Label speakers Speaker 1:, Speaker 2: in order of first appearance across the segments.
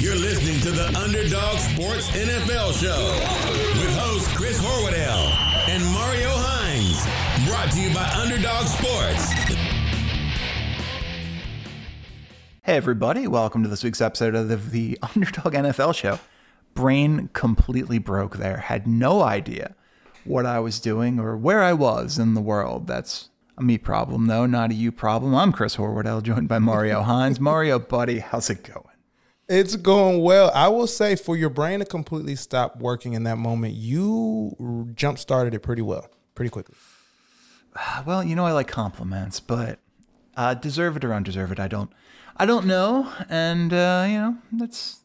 Speaker 1: You're listening to the Underdog Sports NFL Show with host Chris Horwedel and Mario Hines. Brought to you by Underdog Sports.
Speaker 2: Hey, everybody, welcome to this week's episode of the, the Underdog NFL Show. Brain completely broke there. Had no idea what I was doing or where I was in the world. That's a me problem, though, not a you problem. I'm Chris Horwedel, joined by Mario Hines. Mario, buddy, how's it going?
Speaker 3: It's going well. I will say for your brain to completely stop working in that moment, you jump started it pretty well, pretty quickly.
Speaker 2: Well, you know I like compliments, but uh, deserve it or undeserve it, I don't. I don't know, and uh, you know that's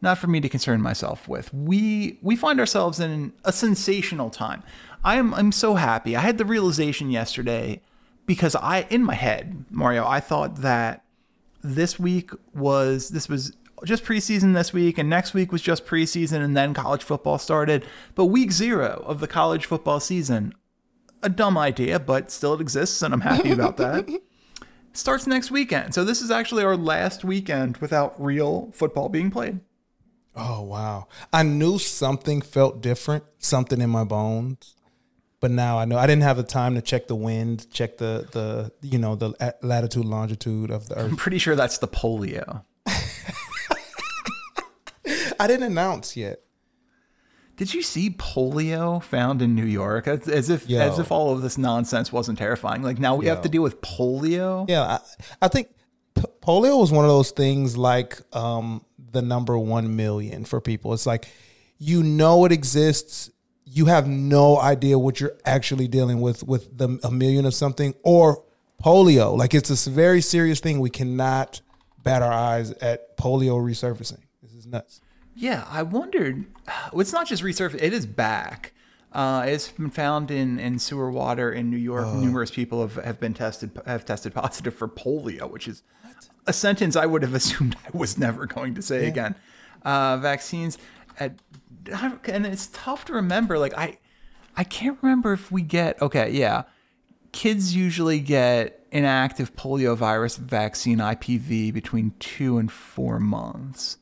Speaker 2: not for me to concern myself with. We we find ourselves in a sensational time. I am I'm so happy. I had the realization yesterday because I in my head, Mario, I thought that this week was this was just preseason this week and next week was just preseason and then college football started. But week 0 of the college football season, a dumb idea, but still it exists and I'm happy about that. starts next weekend. So this is actually our last weekend without real football being played.
Speaker 3: Oh wow! I knew something felt different, something in my bones, but now I know I didn't have the time to check the wind, check the the you know the latitude longitude of the earth.
Speaker 2: I'm pretty sure that's the polio.
Speaker 3: I didn't announce yet.
Speaker 2: Did you see polio found in New York? As, as if
Speaker 3: Yo.
Speaker 2: as if all of this nonsense wasn't terrifying. Like now we have to deal with polio.
Speaker 3: Yeah, I, I think p- polio was one of those things like um, the number one million for people. It's like you know it exists, you have no idea what you're actually dealing with with the a million of something or polio. Like it's this very serious thing. We cannot bat our eyes at polio resurfacing. This is nuts.
Speaker 2: Yeah, I wondered. well, It's not just resurfacing; it is back. Uh, it's been found in, in sewer water in New York. Numerous people have, have been tested have tested positive for polio, which is a sentence I would have assumed I was never going to say again. Uh, vaccines, at, and it's tough to remember. Like I, I can't remember if we get okay. Yeah, kids usually get inactive polio virus vaccine IPV between two and four months,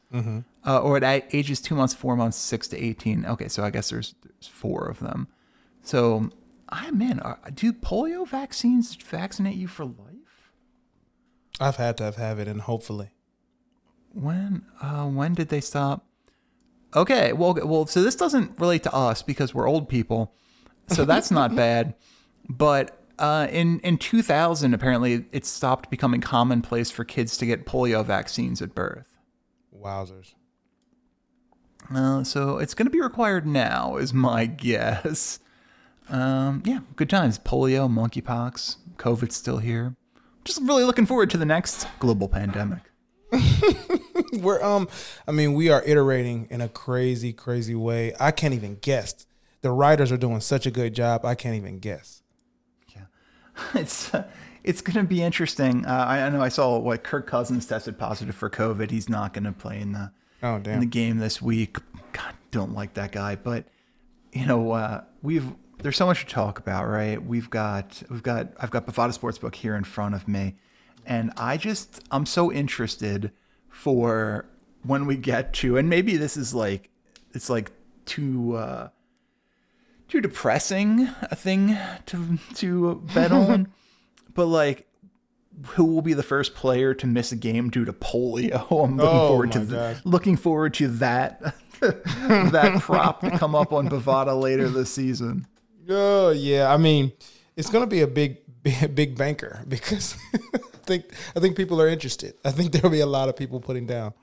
Speaker 2: uh, or at ages two months, four months, six to eighteen. Okay, so I guess there's, there's four of them. So, I man, are, do polio vaccines vaccinate you for life?
Speaker 3: I've had to have, have it, and hopefully.
Speaker 2: When uh, when did they stop? Okay, well, well, so this doesn't relate to us because we're old people, so that's not bad. But uh, in in 2000, apparently, it stopped becoming commonplace for kids to get polio vaccines at birth.
Speaker 3: Wowzers.
Speaker 2: Uh, so it's going to be required now, is my guess. Um, yeah, good times. Polio, monkeypox, COVID's still here. Just really looking forward to the next global pandemic.
Speaker 3: We're um I mean we are iterating in a crazy crazy way. I can't even guess. The writers are doing such a good job. I can't even guess. Yeah.
Speaker 2: It's uh, it's going to be interesting. Uh, I, I know I saw what Kirk Cousins tested positive for COVID. He's not going to play in the
Speaker 3: Oh
Speaker 2: in
Speaker 3: damn.
Speaker 2: the game this week. God, don't like that guy. But you know, uh, we've there's so much to talk about, right? We've got we've got I've got Bovada Sportsbook here in front of me, and I just I'm so interested for when we get to, and maybe this is like it's like too. Uh, too depressing a thing to to bet on, but like who will be the first player to miss a game due to polio? I'm looking
Speaker 3: Oh
Speaker 2: forward to th- looking forward to that that prop to come up on Bovada later this season.
Speaker 3: Oh yeah. I mean, it's gonna be a big big, banker because think I think people are interested. I think there'll be a lot of people putting down.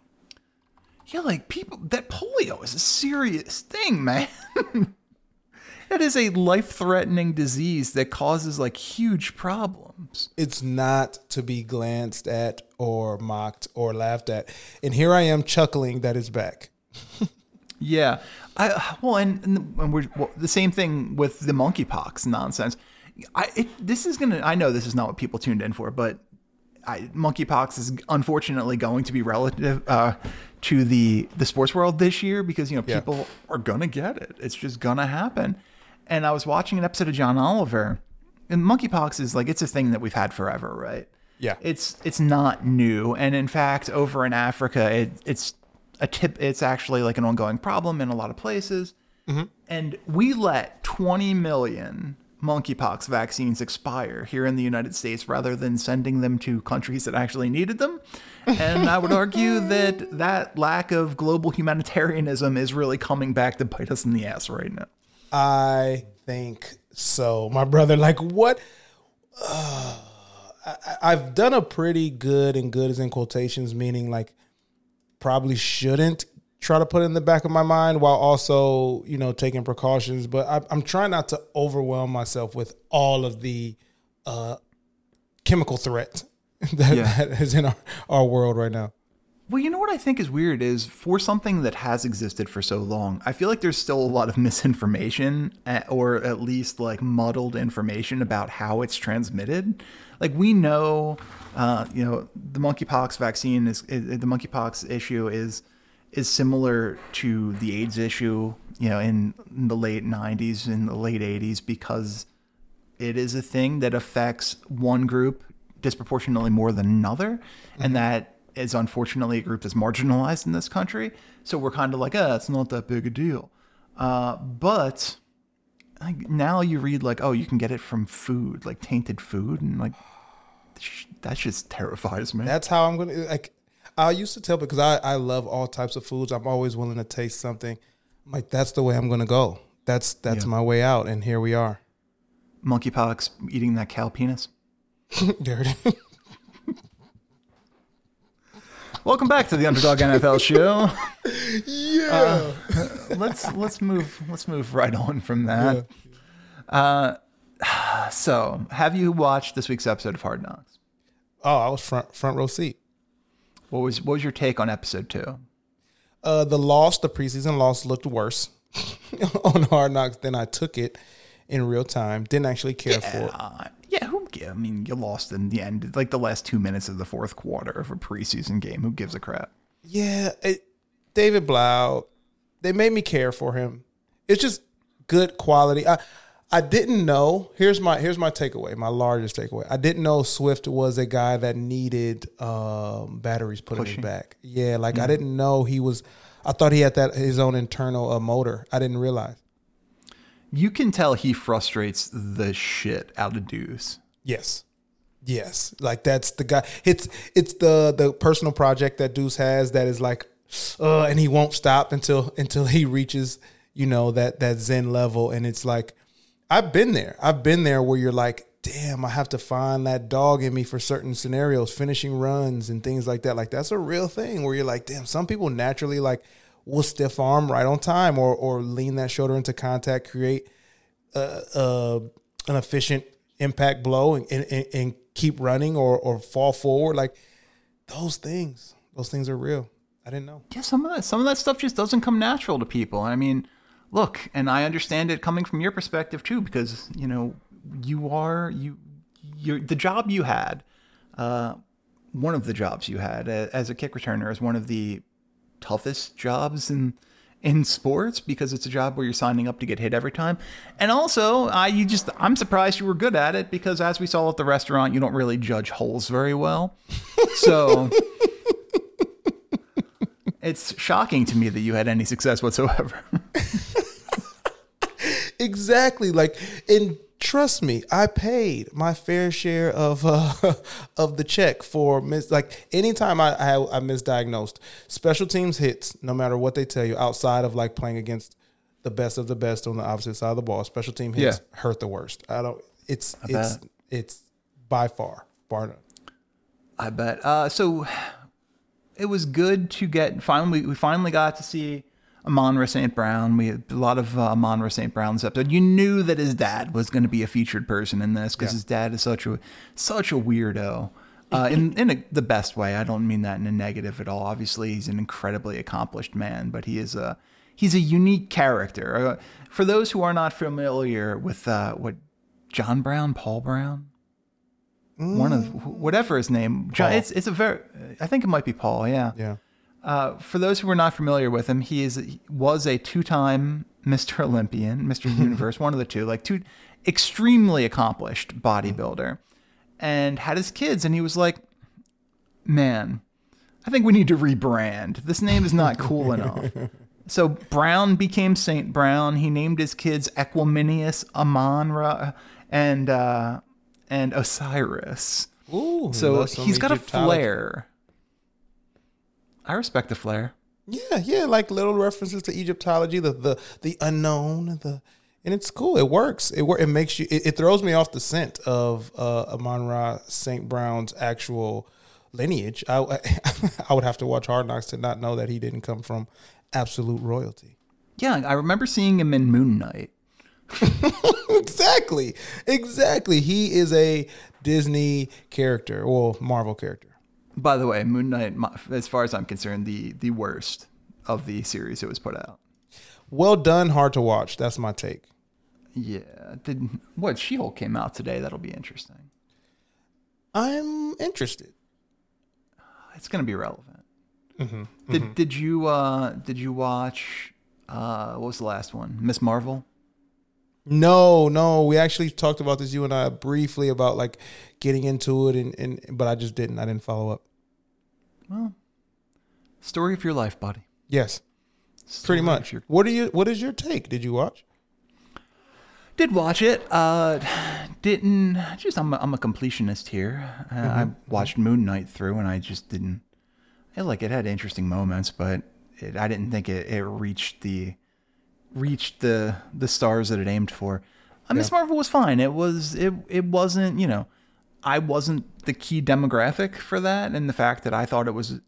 Speaker 2: Yeah, like people that polio is a serious thing, man. It is a life-threatening disease that causes like huge problems.
Speaker 3: It's not to be glanced at or mocked or laughed at. And here I am chuckling that it's back.
Speaker 2: Yeah, I well, and, and, and we're well, the same thing with the monkeypox nonsense. I it, this is gonna. I know this is not what people tuned in for, but I, monkeypox is unfortunately going to be relative uh, to the the sports world this year because you know
Speaker 3: Yeah.
Speaker 2: people are gonna get it. It's just gonna happen. And I was watching an episode of John Oliver, and monkeypox is like it's a thing that we've had forever, right?
Speaker 3: Yeah.
Speaker 2: It's it's not new, and in fact, over in Africa, it, it's a tip. It's actually like an ongoing problem in a lot of places. And we let 20 million monkeypox vaccines expire here in the United States rather than sending them to countries that actually needed them. And I would argue that that lack of global humanitarianism is really coming back to bite us in the ass right now.
Speaker 3: I think so, my brother. Like what? Uh, I, I've done a pretty good, and good is in quotations, meaning like probably shouldn't try to put in the back of my mind while also you know taking precautions. But I, I'm trying not to overwhelm myself with all of the uh, chemical threat that,
Speaker 2: Yeah.
Speaker 3: that is in our, our world right now.
Speaker 2: Well, you know what I think is weird is for something that has existed for so long, I feel like there's still a lot of misinformation eh, or at least like muddled information about how it's transmitted. Like we know, uh, you know, the monkeypox vaccine is, is the monkeypox issue is is similar to the AIDS issue, you know, in, in the late 90s and the late 80s because it is a thing that affects one group disproportionately more than another, and that is unfortunately a group that's marginalized in this country. So we're kind of like, ah, it's not that big a deal. Uh, but like, now you read like, oh, you can get it from food, like tainted food, and like that just terrifies me.
Speaker 3: That's how I'm gonna like. I used to tell because I I love all types of foods. I'm always willing to taste something. I'm like that's the way I'm gonna go. That's that's
Speaker 2: Yeah.
Speaker 3: my way out, and here we are.
Speaker 2: Monkeypox eating that cow penis.
Speaker 3: there it is.
Speaker 2: Welcome back to the Underdog NFL show.
Speaker 3: yeah.
Speaker 2: let's let's move let's move right on from that. Uh, so, have you watched this week's episode of Hard Knocks?
Speaker 3: oh, I was front front row seat.
Speaker 2: What was what was your take on episode two?
Speaker 3: Uh, the loss, the preseason loss, looked worse on Hard Knocks than I took it in real time. Didn't actually care for it.
Speaker 2: Yeah, who? gi- I mean, you lost in the end, like the last two minutes of the fourth quarter of a preseason game. Who gives a crap?
Speaker 3: Yeah, it, David Blough, they made me care for him. It's just good quality. I I didn't know. Here's my here's my takeaway. My largest takeaway. I didn't know Swift was a guy that needed um, batteries put in his back. Yeah, like I didn't know he was. I thought he had that his own internal uh, motor. I didn't realize.
Speaker 2: You can tell he frustrates the shit out of Deuce.
Speaker 3: Yes. Yes. Like that's the guy. It's it's the the personal project that Deuce has that is like uh and he won't stop until until he reaches, you know, that that zen level and it's like I've been there. I've been there where you're like, "Damn, I have to find that dog in me for certain scenarios, finishing runs and things like that." Like that's a real thing where you're like, "Damn, some people naturally like will stiff arm right on time or or lean that shoulder into contact, create uh, an efficient impact blow and, and, and keep running or, or fall forward. Like those things, those things are real. I didn't know.
Speaker 2: yeah, some of that some of that stuff just doesn't come natural to people. I mean, look, and I understand it coming from your perspective too, because you know you are you you the job you had, uh, one of the jobs you had a- as a kick returner is one of the toughest jobs in in sports because it's a job where you're signing up to get hit every time. And also, I you just I'm surprised you were good at it because as we saw at the restaurant, you don't really judge holes very well. So it's shocking to me that you had any success whatsoever.
Speaker 3: Exactly. Like, and trust me, I paid my fair share of uh, of the check for mis- like anytime I, I I misdiagnosed special teams hits, no matter what they tell you, outside of like playing against the best of the best on the opposite side of the ball, special team hits
Speaker 2: Yeah.
Speaker 3: hurt the worst. I don't. It's it's
Speaker 2: bet.
Speaker 3: it's by far bar none.
Speaker 2: I bet. Uh, so it was good to get finally. We finally got to see Amon-Ra St. Brown. We had a lot of uh, Amon-Ra St. Brown's episode. You knew that his dad was going to be a featured person in this because
Speaker 3: Yeah.
Speaker 2: his dad is such a such a weirdo. Uh, in in a, the best way. I don't mean that in a negative at all. Obviously, he's an incredibly accomplished man, but he is a he's a unique character. Uh, for those who are not familiar with uh, what John Brown, Paul Brown, one of whatever his name. John, it's it's a very. I think it might be Paul. Yeah.
Speaker 3: Yeah.
Speaker 2: Uh, for those who are not familiar with him, he is he was a two-time Mr. Olympian, Mr. Universe, one of the two, like two extremely accomplished bodybuilder, and had his kids, and he was like, "Man, I think we need to rebrand. This name is not cool enough. So Brown became Saint Brown. He named his kids Equanimeous, Amon-Ra, and uh, and Osiris.
Speaker 3: Ooh,
Speaker 2: So he's got a flair. I respect the flair.
Speaker 3: Yeah, yeah, like little references to Egyptology, the the the unknown, the and it's cool. It works. It wor- It makes you. It, it throws me off the scent of uh, Amon Ra Saint Brown's actual lineage. I I would have to watch Hard Knocks to not know that he didn't come from absolute royalty.
Speaker 2: Yeah, I remember seeing him in Moon Knight.
Speaker 3: exactly, exactly. He is a Disney character or Marvel character.
Speaker 2: By the way, Moon Knight, as far as I'm concerned, the the worst of the series that was put out.
Speaker 3: Well done, hard to watch. That's my take.
Speaker 2: Yeah, did what She Hulk came out today? That'll be interesting.
Speaker 3: I'm interested.
Speaker 2: It's gonna be relevant.
Speaker 3: Mm-hmm,
Speaker 2: Did did you uh did you watch uh what was the last one? Miss Marvel.
Speaker 3: No, no. We actually talked about this, you and I, briefly about like getting into it, and, and but I just didn't. I didn't follow up.
Speaker 2: Well, story of your life, buddy.
Speaker 3: Yes,
Speaker 2: Story
Speaker 3: pretty much.
Speaker 2: your-
Speaker 3: What are you? What is your take? Did you watch?
Speaker 2: Did watch it. Uh, didn't just. I'm a, I'm a completionist here. Uh, I watched Moon Knight through, and I just didn't. I like it had interesting moments, but it, I didn't think it, it reached the reached the the stars that it aimed for. Uh, Miss Marvel was fine. It was it it wasn't you know, I wasn't the key demographic for that, and the fact that I thought it was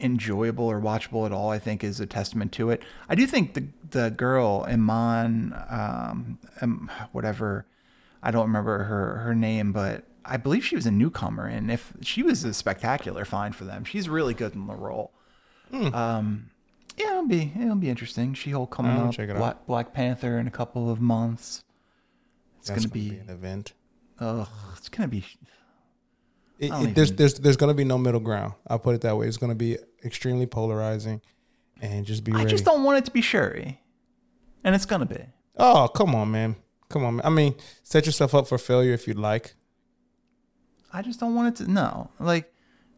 Speaker 2: enjoyable or watchable at all, I think, is a testament to it. I do think the the girl Iman, um, um, whatever, I don't remember her her name, but I believe she was a newcomer, and if she was a spectacular find for them, she's really good in the role. Um, yeah, it'll be it'll be interesting. She Hulk coming
Speaker 3: I'll
Speaker 2: up,
Speaker 3: check it out.
Speaker 2: Black, Black Panther in a couple of months. It's
Speaker 3: That's
Speaker 2: gonna be,
Speaker 3: an event.
Speaker 2: ugh, it's gonna be.
Speaker 3: It, it- there's there's there's gonna be no middle ground. I'll put it that way. It's gonna be extremely polarizing, and just be
Speaker 2: I
Speaker 3: ready.
Speaker 2: just don't want it to be Sherry, and it's gonna be.
Speaker 3: oh come on, man, come on. Man. I mean, set yourself up for failure if you'd like.
Speaker 2: I just don't want it to. No, like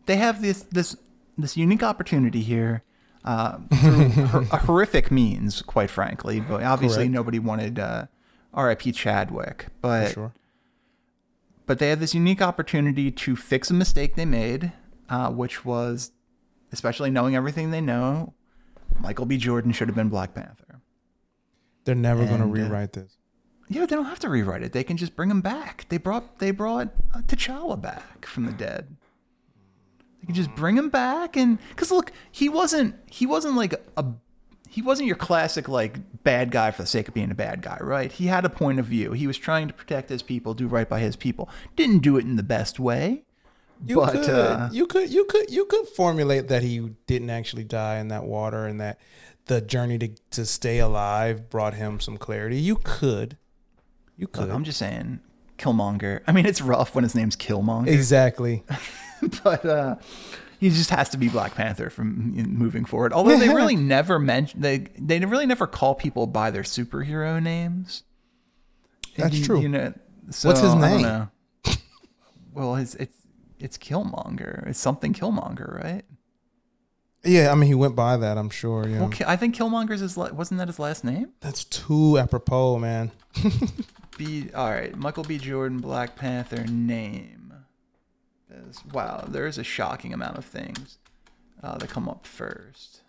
Speaker 2: they have this this this unique opportunity here uh, through a horrific means, quite frankly. But obviously,
Speaker 3: Correct.
Speaker 2: nobody wanted uh, R.I.P. Chadwick. But
Speaker 3: sure.
Speaker 2: but they had this unique opportunity to fix a mistake they made, uh, which was, especially knowing everything they know, Michael B. Jordan should have been Black Panther.
Speaker 3: They're never gonna
Speaker 2: uh,
Speaker 3: rewrite this.
Speaker 2: Yeah, they don't have to rewrite it. They can just bring him back. They brought they brought T'Challa back from the dead. They can just bring him back and because look, he wasn't he wasn't like a he wasn't your classic like bad guy for the sake of being a bad guy, right? He had a point of view. He was trying to protect his people, do right by his people. Didn't do it in the best way.
Speaker 3: You
Speaker 2: but
Speaker 3: could,
Speaker 2: uh,
Speaker 3: you could, you could, you could formulate that he didn't actually die in that water, and that the journey to to stay alive brought him some clarity. You could, you could,
Speaker 2: look, I'm just saying, Killmonger. I mean, it's rough when his name's Killmonger.
Speaker 3: exactly.
Speaker 2: but uh, he just has to be Black Panther from moving forward. Although they really never mention they they really never call people by their superhero names.
Speaker 3: That's
Speaker 2: You-
Speaker 3: true.
Speaker 2: You know, so,
Speaker 3: What's his
Speaker 2: I don't
Speaker 3: name?
Speaker 2: know. well, it's it's it's Killmonger. It's something Killmonger, right?
Speaker 3: Yeah, I mean, he went by that. I'm sure. Yeah,
Speaker 2: Well, I think Killmonger's his wasn't that his last name?
Speaker 3: that's too apropos, man.
Speaker 2: B. All right, Michael B. Jordan, Black Panther name. Wow, there is a shocking amount of things uh, that come up first.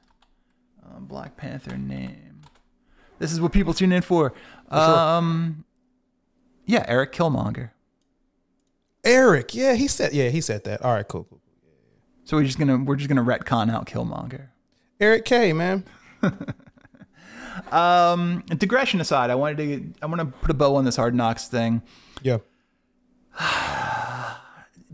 Speaker 2: Uh, Black Panther name. This is what people tune in for. Um, yeah, Eric Killmonger.
Speaker 3: Eric, yeah, he said, yeah, he said that. All right, cool, cool.
Speaker 2: So we're just gonna we're just gonna retcon out Killmonger.
Speaker 3: Eric K, man.
Speaker 2: Um, digression aside, I wanted to I want to put a bow on this Hard Knocks thing.
Speaker 3: Yeah,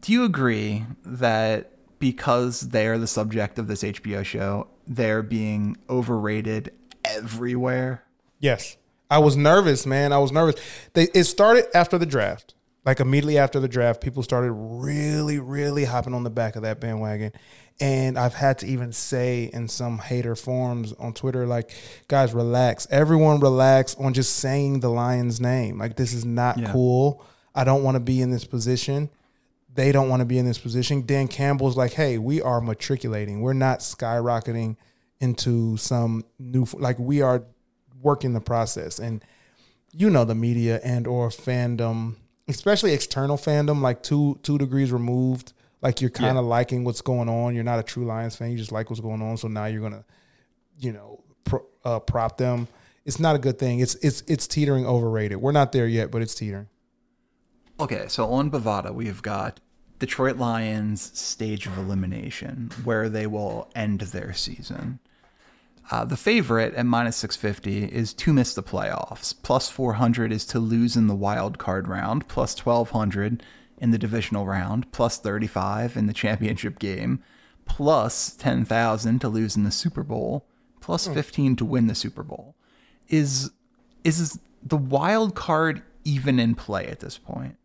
Speaker 2: Do you agree that because they are the subject of this HBO show, they're being overrated everywhere?
Speaker 3: yes. I was nervous, man. I was nervous. They it started after the draft. Like immediately after the draft, people started really, really hopping on the back of that bandwagon. And I've had to even say in some hater forums on Twitter, like, guys, relax. Everyone relax on just saying the Lion's name. Like, this is not
Speaker 2: Yeah.
Speaker 3: cool. I don't want to be in this position. They don't want to be in this position. Dan Campbell's like, hey, we are matriculating. We're not skyrocketing into some new like we are working the process. And you know the media and or fandom especially external fandom like two two degrees removed. Like you're kind of yeah. liking what's going on. You're not a true lions fan. You just like what's going on. So now you're gonna you know pro, uh, prop them. It's not a good thing. It's it's it's teetering overrated. We're not there yet but it's teetering
Speaker 2: okay so on bovada we've got detroit lions stage of elimination where they will end their season uh, the favorite at minus 650 is to miss the playoffs. Plus 400 is to lose in the wild card round. Plus 1200 in the divisional round. Plus 35 in the championship game. Plus 10,000 to lose in the Super Bowl. Hmm. 15 to win the Super Bowl. Is is the wild card even in play at this point?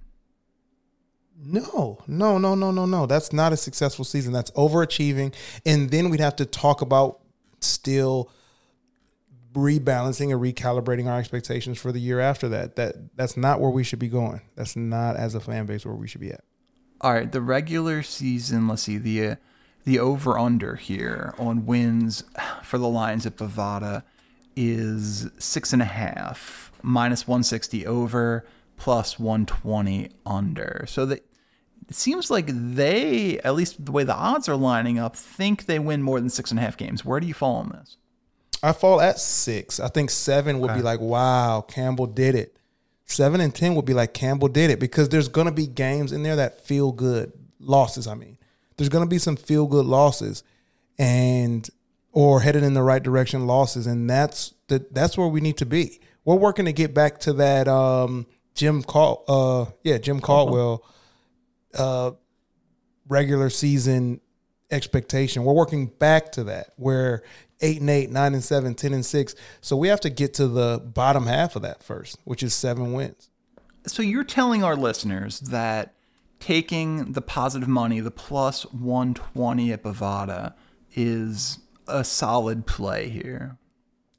Speaker 3: No, no, no, no, no, no. That's not a successful season. That's overachieving. And then we'd have to talk about still rebalancing and recalibrating our expectations for the year after that. That that's not where we should be going. That's not as a fan base where we should be at.
Speaker 2: All right, the regular season. Let's see the uh, the over under here on wins for the Lions at Bovada is six and a half minus one sixty over plus one twenty under. So that it seems like they, at least the way the odds are lining up, think they win more than six and a half games. Where do you fall on this?
Speaker 3: I fall at six. I think seven would okay. be like, wow, Campbell did it. Seven and ten would be like Campbell did it because there's gonna be games in there that feel good losses. I mean, there's gonna be some feel good losses, and or headed in the right direction losses, and that's the, that's where we need to be. We're working to get back to that um, Jim Cal uh yeah Jim Caldwell uh, regular season expectation. We're working back to that where eight and eight, nine and seven, 10 and six. So we have to get to the bottom half of that first, which is seven wins.
Speaker 2: So you're telling our listeners that taking the positive money, the plus 120 at Bovada, is a solid play here.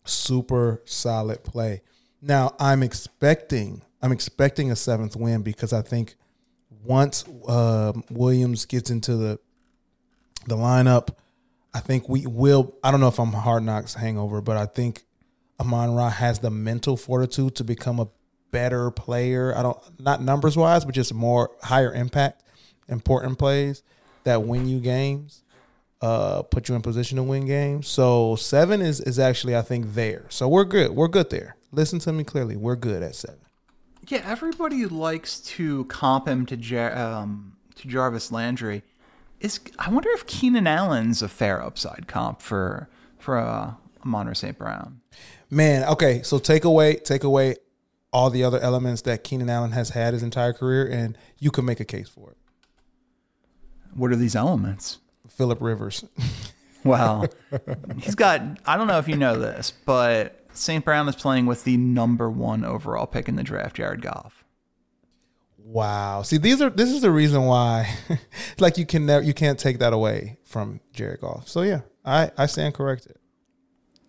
Speaker 3: Super solid play. Now I'm expecting I'm expecting a seventh win because I think once uh, Williams gets into the the lineup, I think we will. I don't know if I'm hard knocks hangover, but I think Amon Ra has the mental fortitude to become a better player. I don't not numbers wise, but just more higher impact, important plays that win you games, uh, put you in position to win games. So seven is is actually I think there. So we're good. We're good there. Listen to me clearly. We're good at seven.
Speaker 2: Yeah, everybody likes to comp him to Jar- um, to Jarvis Landry. Is I wonder if Keenan Allen's a fair upside comp for for uh, Amon St. Brown.
Speaker 3: Man, okay, so take away take away all the other elements that Keenan Allen has had his entire career, and you can make a case for it.
Speaker 2: What are these elements?
Speaker 3: Philip Rivers.
Speaker 2: well, he's got. I don't know if you know this, but St. Brown is playing with the number one overall pick in the draft, Jared Goff.
Speaker 3: Wow. See, these are this is the reason why, like you can never you can't take that away from Jared Goff. So yeah, I I stand corrected.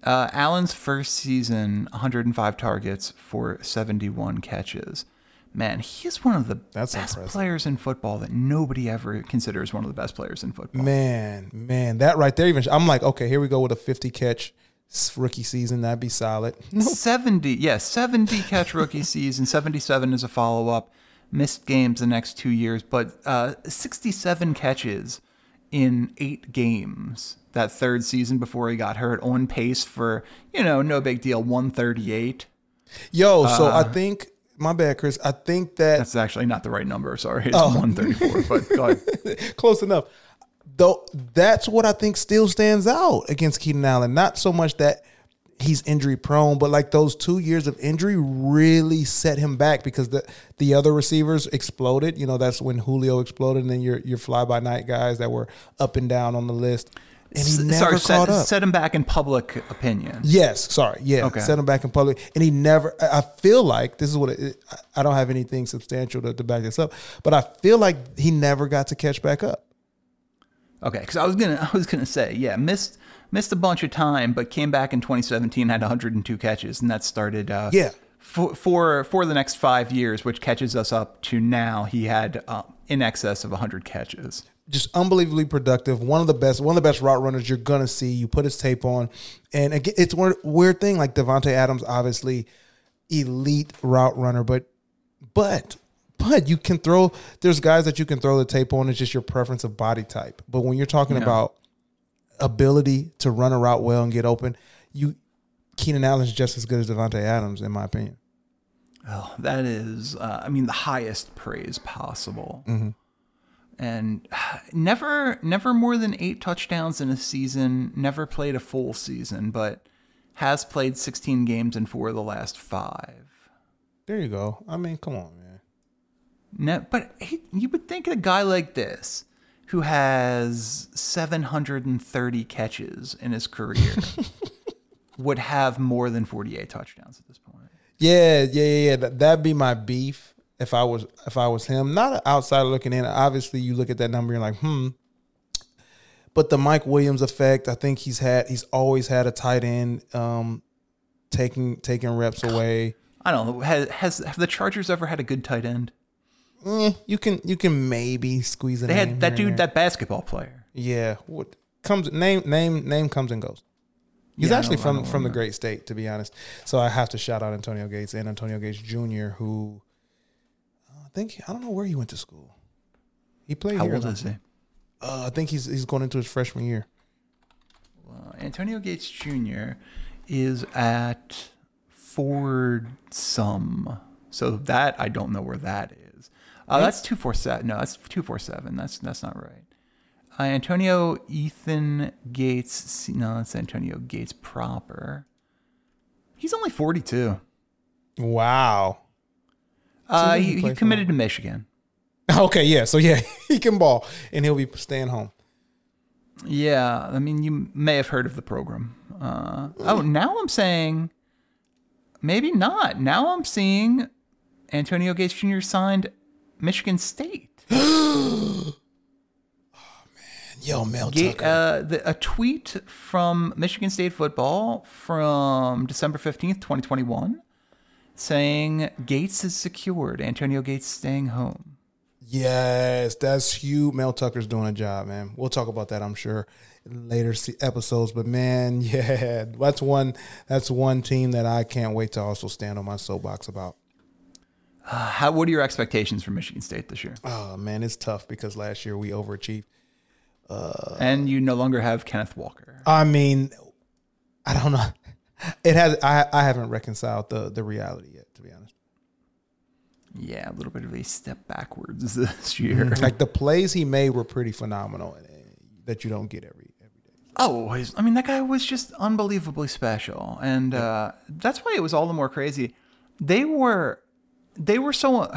Speaker 2: Uh, Allen's first season, 105 targets for 71 catches. Man, he is one of the That's best impressive. players in football that nobody ever considers one of the best players in football.
Speaker 3: Man, man, that right there. Even I'm like, okay, here we go with a 50 catch rookie season. That'd be solid.
Speaker 2: Nope. 70, yeah, 70 catch rookie season. 77 is a follow up. Missed games the next two years, but uh, 67 catches in eight games that third season before he got hurt. On pace for, you know, no big deal, 138.
Speaker 3: Yo, so uh, I think my bad, Chris. I think that
Speaker 2: that's actually not the right number. Sorry, it's oh. 134. but go ahead.
Speaker 3: Close enough though that's what I think still stands out against Keenan Allen. Not so much that he's injury prone, but like those two years of injury really set him back because the the other receivers exploded. You know, that's when Julio exploded, and then your your fly by night guys that were up and down on the list. And he never
Speaker 2: sorry,
Speaker 3: caught set, up.
Speaker 2: Set him back in public opinion.
Speaker 3: Yes, sorry, yeah, okay. set him back in public, and he never. I feel like this is what it, I don't have anything substantial to, to back this up, but I feel like he never got to catch back up.
Speaker 2: Okay, because I was gonna I was gonna say yeah missed missed a bunch of time, but came back in 2017 had 102 catches, and that started uh,
Speaker 3: yeah
Speaker 2: for for, for the next five years, which catches us up to now, he had uh, in excess of 100 catches.
Speaker 3: just unbelievably productive. One of the best, one of the best route runners you're gonna see. You put his tape on, and again, it's one weird thing. Like Davante Adams, obviously elite route runner, but but but you can throw. There's guys that you can throw the tape on. It's just your preference of body type. But when you're talking
Speaker 2: Yeah.
Speaker 3: about ability to run a route well and get open, you Keenan Allen's just as good as Davante Adams, in my opinion.
Speaker 2: Oh, that is, uh, I mean, the highest praise possible. And never, never more than eight touchdowns in a season. Never played a full season, but has played 16 games in four of the last five.
Speaker 3: There you go. I mean, come on.
Speaker 2: No, but he, you would think a guy like this, who has 730 catches in his career, would have more than 48 touchdowns at this point.
Speaker 3: Yeah, yeah, yeah, yeah. That, that'd be my beef if I was if I was him. Not an outsider looking in. Obviously, you look at that number, you're like, hmm. But the Mike Williams effect, I think he's had. He's always had a tight end um, taking taking reps away.
Speaker 2: I don't know. Has, has have the Chargers ever had a good tight end?
Speaker 3: Eh, you can you can maybe squeeze it.
Speaker 2: They had that dude, that basketball player.
Speaker 3: yeah. What comes name name name comes and goes. He's
Speaker 2: Yeah,
Speaker 3: actually from from the great state, to be honest. So I have to shout out Antonio Gates and Antonio Gates Jr., who uh, I think I don't know where he went to school. He played
Speaker 2: How
Speaker 3: here.
Speaker 2: old is he?
Speaker 3: Uh, I think he's he's going into his freshman year.
Speaker 2: Uh, Antonio Gates Jr. is at Ford some. So that I don't know where that is. Uh, that's two four seven. No, that's two four seven. That's that's not right. Uh, Antonio Ethan Gates. No, that's Antonio Gates proper. He's only forty two.
Speaker 3: Wow.
Speaker 2: Uh,
Speaker 3: he
Speaker 2: he, he committed to Michigan.
Speaker 3: Okay, yeah. So yeah, he can ball, and he'll be staying home.
Speaker 2: Yeah, I mean, you may have heard of the program. Uh, oh, now I'm saying maybe not. Now I'm seeing Antonio Gates Jr. signed Michigan State.
Speaker 3: Oh man, yo, Mel
Speaker 2: Ga-
Speaker 3: Tucker.
Speaker 2: uh, the, a tweet from Michigan State football from December 15th, 2021, saying Gates is secured. Antonio Gates staying home.
Speaker 3: Yes, that's huge. Mel Tucker's doing a job, man. We'll talk about that, I'm sure, in later episodes. But man, yeah, that's one. That's one team that I can't wait to also stand on my soapbox about.
Speaker 2: How, what are your expectations for Michigan State this year?
Speaker 3: Oh man, it's tough because last year we overachieved.
Speaker 2: and you no longer have Kenneth Walker.
Speaker 3: I mean, I don't know. It has. I I haven't reconciled the the reality yet, to be honest.
Speaker 2: Yeah, a little bit of a step backwards this year.
Speaker 3: Like the plays he made were pretty phenomenal eh, that you don't get every every day.
Speaker 2: Oh, I mean, that guy was just unbelievably special, and uh, that's why it was all the more crazy. They were, they were so,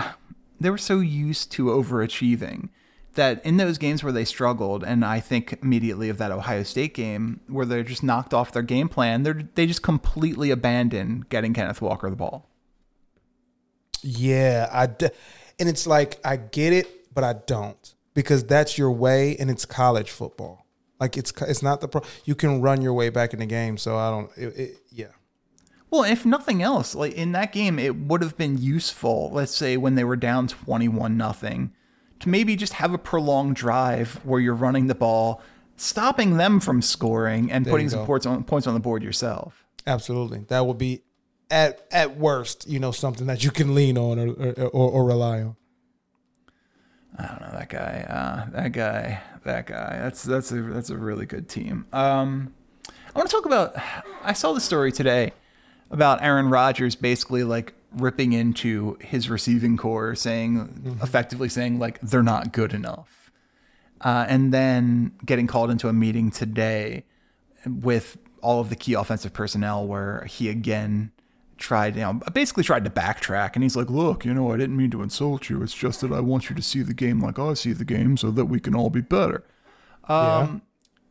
Speaker 2: they were so used to overachieving that in those games where they struggled, and I think immediately of that Ohio State game where they're just knocked off their game plan, they they just completely abandoned getting Kenneth Walker the ball.
Speaker 3: Yeah, I and it's like I get it, but I don't because that's your way, and it's college football. Like it's it's not the pro. You can run your way back in the game, so I don't. It, it, yeah,
Speaker 2: Well, if nothing else, like in that game, it would have been useful. Let's say when they were down twenty-one nothing, to maybe just have a prolonged drive where you're running the ball, stopping them from scoring, and putting some points on points on the board yourself.
Speaker 3: absolutely. That would be at at worst, you know, something that you can lean on or or, or, or rely on.
Speaker 2: I don't know that guy. Uh, that guy. That guy. That's that's a that's a really good team. Um, I want to talk about. I saw the story today about Aaron Rodgers basically like ripping into his receiving corps, saying effectively saying like they're not good enough, uh, and then getting called into a meeting today with all of the key offensive personnel where he again tried, you know, basically tried to backtrack. And he's like, look, you know, I didn't mean to insult you. It's just that I want you to see the game like I see the game so that we can all be better. Um,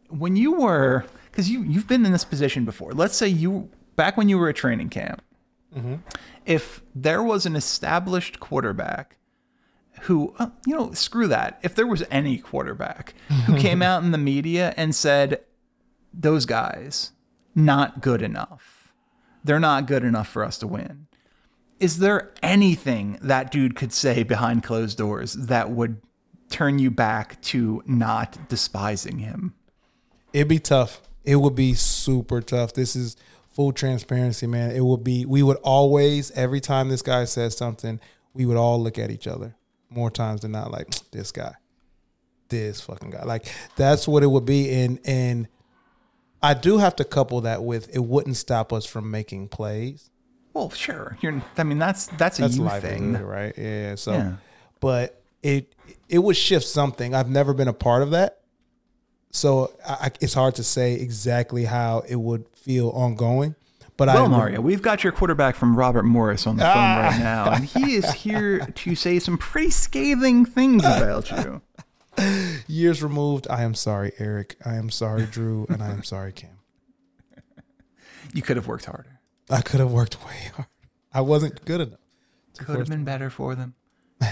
Speaker 2: When you were, because you, you've been in this position before, let's say you, back when you were at training camp, if there was an established quarterback who, uh, you know, screw that. If there was any quarterback who came out in the media and said, those guys, not good enough. They're not good enough for us to win. is there anything that dude could say behind closed doors that would turn you back to not despising him?
Speaker 3: It'd be tough. It would be super tough. This is full transparency, man. It would be. We would always, every time this guy says something, we would all look at each other more times than not. Like this guy, this fucking guy. Like that's what it would be. And and I do have to couple that with it wouldn't stop us from making plays.
Speaker 2: Well, sure. You're. I mean, that's that's a
Speaker 3: That's
Speaker 2: you thing.
Speaker 3: right? Yeah. So,
Speaker 2: Yeah.
Speaker 3: but it it would shift something. I've never been a part of that, so I, I- it's hard to say exactly how it would feel ongoing. But I
Speaker 2: Well, Mario, we've got your quarterback from Robert Morris on the phone
Speaker 3: Ah.
Speaker 2: right now, and he is here to say some pretty scathing things about you.
Speaker 3: years removed. I am sorry, Eric. I am sorry, Drew, and I am sorry, Cam.
Speaker 2: You could have worked harder.
Speaker 3: I could have worked way hard. I wasn't good enough.
Speaker 2: Could have been better for them.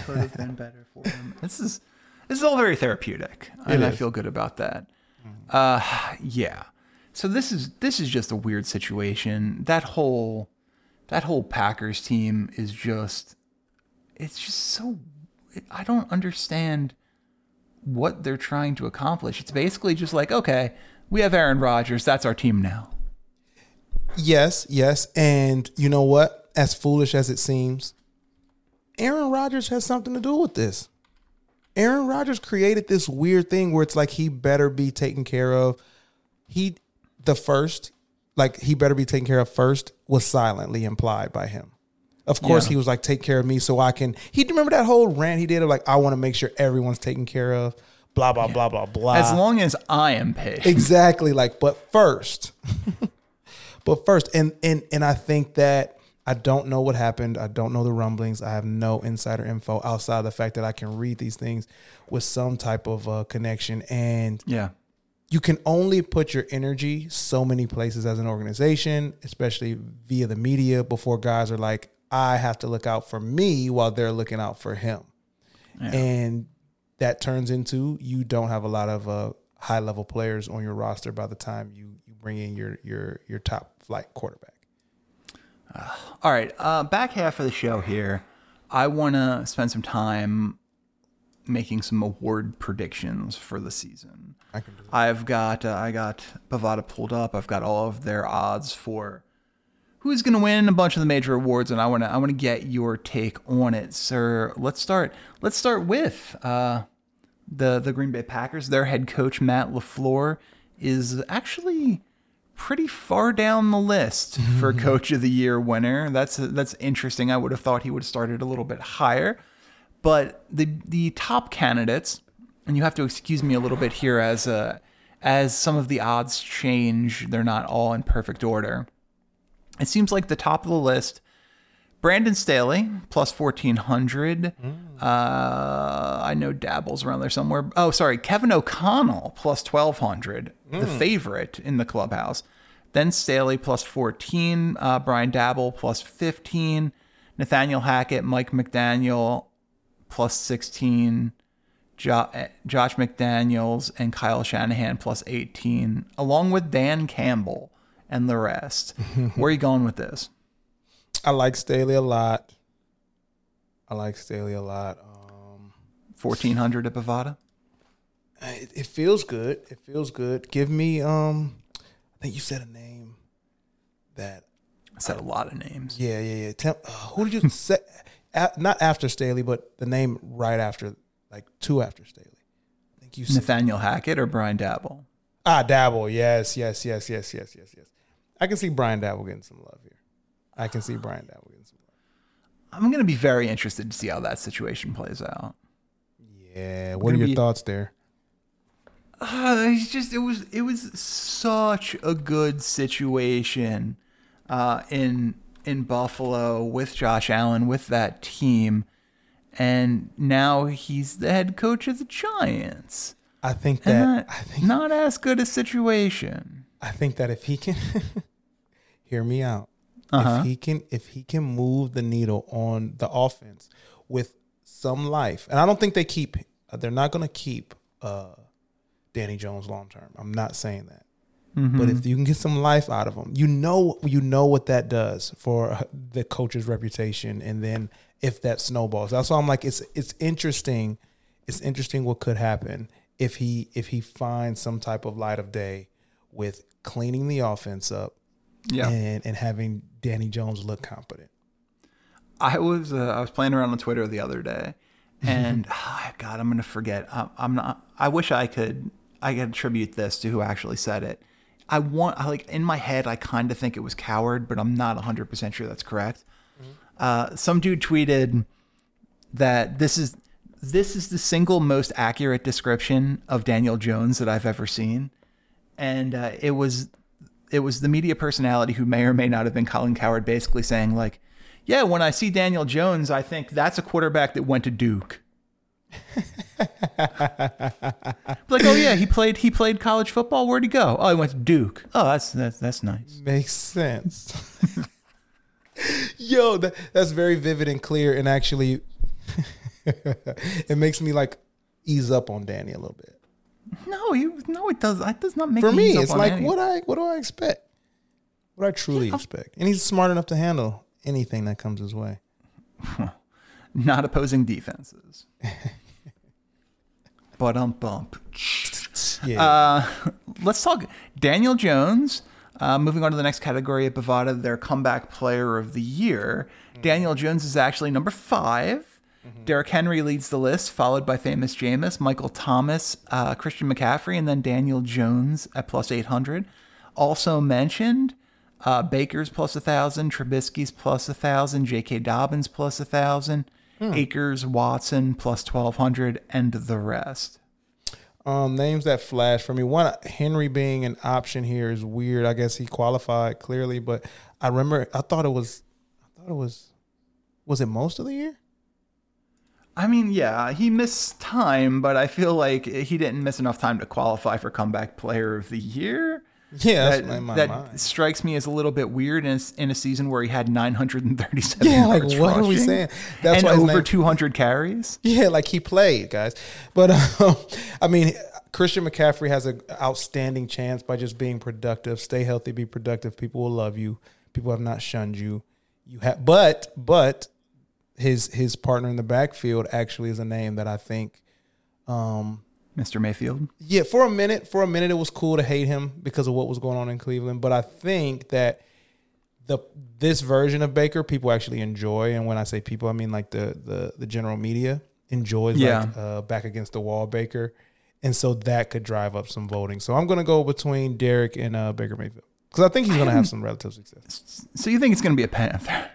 Speaker 2: Could have been better for them. This is this is all very therapeutic, and I feel good about that. Uh, yeah. So this is this is just a weird situation. That whole that whole Packers team is just it's just so I don't understand what they're trying to accomplish. It's basically just like, okay, we have Aaron Rodgers, that's our team now.
Speaker 3: Yes, yes, and you know what? As foolish as it seems, Aaron Rodgers has something to do with this. Aaron Rodgers created this weird thing where it's like he better be taken care of. He, the first, like he better be taken care of first, was silently implied by him. Of course,
Speaker 2: Yeah.
Speaker 3: he was like, "Take care of me, so I can." He remember that whole rant he did of like, "I want to make sure everyone's taken care of." Blah blah blah blah blah.
Speaker 2: As long as I am paid.
Speaker 3: Exactly. Like, but first, but first, and and and I think that I don't know what happened. I don't know the rumblings. I have no insider info outside of the fact that I can read these things with some type of uh, connection. And
Speaker 2: Yeah.
Speaker 3: you can only put your energy so many places as an organization, especially via the media, before guys are like, I have to look out for me while they're looking out for him. And that turns into you don't have a lot of uh, high level players on your roster by the time you, you bring in your your your top flight quarterback.
Speaker 2: All right, uh, back half of the show here. I want to spend some time making some award predictions for the season.
Speaker 3: I can do that.
Speaker 2: I've got uh, I got Bovada pulled up. I've got all of their odds for who's going to win a bunch of the major awards, and I want to I want to get your take on it, sir. Let's start. Let's start with uh, the the Green Bay Packers. Their head coach Matt Lafleur is actually pretty far down the list for Coach of the Year winner. That's that's interesting. I would have thought he would have started a little bit higher, but the the top candidates, and you have to excuse me a little bit here as uh, as some of the odds change. They're not all in perfect order. It seems like the top of the list. Brandon Staley plus fourteen hundred. Uh, I know Daboll's around there somewhere. Oh, sorry, Kevin O'Connell plus twelve hundred, the favorite in the clubhouse. Then Staley plus fourteen. Uh, Brian Daboll plus fifteen. Nathaniel Hackett, Mike McDaniel plus sixteen. Jo- eh, Josh McDaniels and Kyle Shanahan plus 18, along with Dan Campbell and the rest. Where are you going with this?
Speaker 3: I like Staley a lot. I like Staley a lot. Um,
Speaker 2: 1400 at Bovada?
Speaker 3: it, it feels good. It feels good. Give me um, I think you said a name that
Speaker 2: I said a lot of names.
Speaker 3: Yeah, yeah, yeah. Tell, uh, who did you say? A, not after Staley, but the name right after, like two after Staley. I think you said
Speaker 2: Nathaniel Hackett or Brian Daboll?
Speaker 3: ah Daboll. Yes, yes, yes, yes, yes, yes, yes. I can see Brian Daboll getting some love here. I can see Brian some love.
Speaker 2: I'm going to be very interested to see how that situation plays out.
Speaker 3: Yeah. What are your
Speaker 2: be-
Speaker 3: thoughts there?
Speaker 2: Uh, it's just it was it was such a good situation uh, in in Buffalo with Josh Allen with that team, and now he's the head coach of the Giants.
Speaker 3: I think that
Speaker 2: not,
Speaker 3: I think
Speaker 2: not as good a situation.
Speaker 3: I think that if he can hear me out,
Speaker 2: Uh-huh.
Speaker 3: if he can if he can move the needle on the offense with some life, and I don't think they keep they're not going to keep uh, Danny Jones long term. I'm not saying that, But if you can get some life out of them, you know you know what that does for the coach's reputation, and then if that snowballs, that's why I'm like it's it's interesting. It's interesting what could happen if he if he finds some type of light of day with cleaning the offense up
Speaker 2: Yeah.
Speaker 3: and and having Danny Jones look competent.
Speaker 2: I was uh, I was playing around on Twitter the other day, and ah, God, I'm gonna forget. I'm, I'm not. I wish I could. I could attribute this to who actually said it. I want. I like in my head. I kind of think it was Cowherd, but I'm not 100 percent sure that's correct. Uh, some dude tweeted that this is this is the single most accurate description of Daniel Jones that I've ever seen, and uh, it was it was the media personality who may or may not have been Colin Cowherd basically saying like, yeah, when I see Daniel Jones, I think that's a quarterback that went to Duke. like, oh yeah, he played he played college football. Where'd he go? Oh, he went to Duke. Oh, that's that's that's nice.
Speaker 3: Makes sense. Yo, that, that's very vivid and clear, and actually, it makes me like ease up on Danny a little bit.
Speaker 2: No, he no, it does. It does not make sense.
Speaker 3: For me, it's like
Speaker 2: any-
Speaker 3: what I what do I expect? What I truly expect, and he's smart enough to handle anything that comes his way.
Speaker 2: not opposing defenses. but um bump.
Speaker 3: Yeah,
Speaker 2: Uh, let's talk Daniel Jones. Uh, moving on to the next category at Bovada, their comeback player of the year. Daniel Jones is actually number 5 Derrick Henry leads the list, followed by famous Jameis, Michael Thomas, uh, Christian McCaffrey, and then Daniel Jones at plus 800. Also mentioned uh, Baker's plus 1,000, Trubisky's plus 1,000, J.K. Dobbins plus 1,000, Akers, Watson plus 1,200, and the rest.
Speaker 3: um, names that flash for me. One Henry being an option here is weird. I guess he qualified clearly, but I remember I thought it was, I thought it was, was it most of the year?
Speaker 2: I mean, yeah, he missed time, but I feel like he didn't miss enough time to qualify for comeback player of the year.
Speaker 3: Yeah,
Speaker 2: that
Speaker 3: my
Speaker 2: that
Speaker 3: mind.
Speaker 2: strikes me as a little bit weird in a, in a season where he had 937
Speaker 3: Yeah, like, what are we saying? That's
Speaker 2: and
Speaker 3: why
Speaker 2: over
Speaker 3: name-
Speaker 2: 200 carries.
Speaker 3: Yeah, like he played, guys. But um, I mean, Christian McCaffrey has an outstanding chance by just being productive. Stay healthy, be productive. People will love you. People have not shunned you. You have, but but his his partner in the backfield actually is a name that I think. Um,
Speaker 2: Mr. Mayfield.
Speaker 3: yeah, for a minute, for a minute, it was cool to hate him because of what was going on in Cleveland. But I think that the this version of Baker, people actually enjoy, and when I say people, I mean like the the the general media enjoys
Speaker 2: Yeah.
Speaker 3: like uh, back against the wall Baker, and so that could drive up some voting. So I'm gonna go between Derrick and uh, Baker Mayfield because I think he's gonna have some relative success.
Speaker 2: So you think it's going to be a Panther?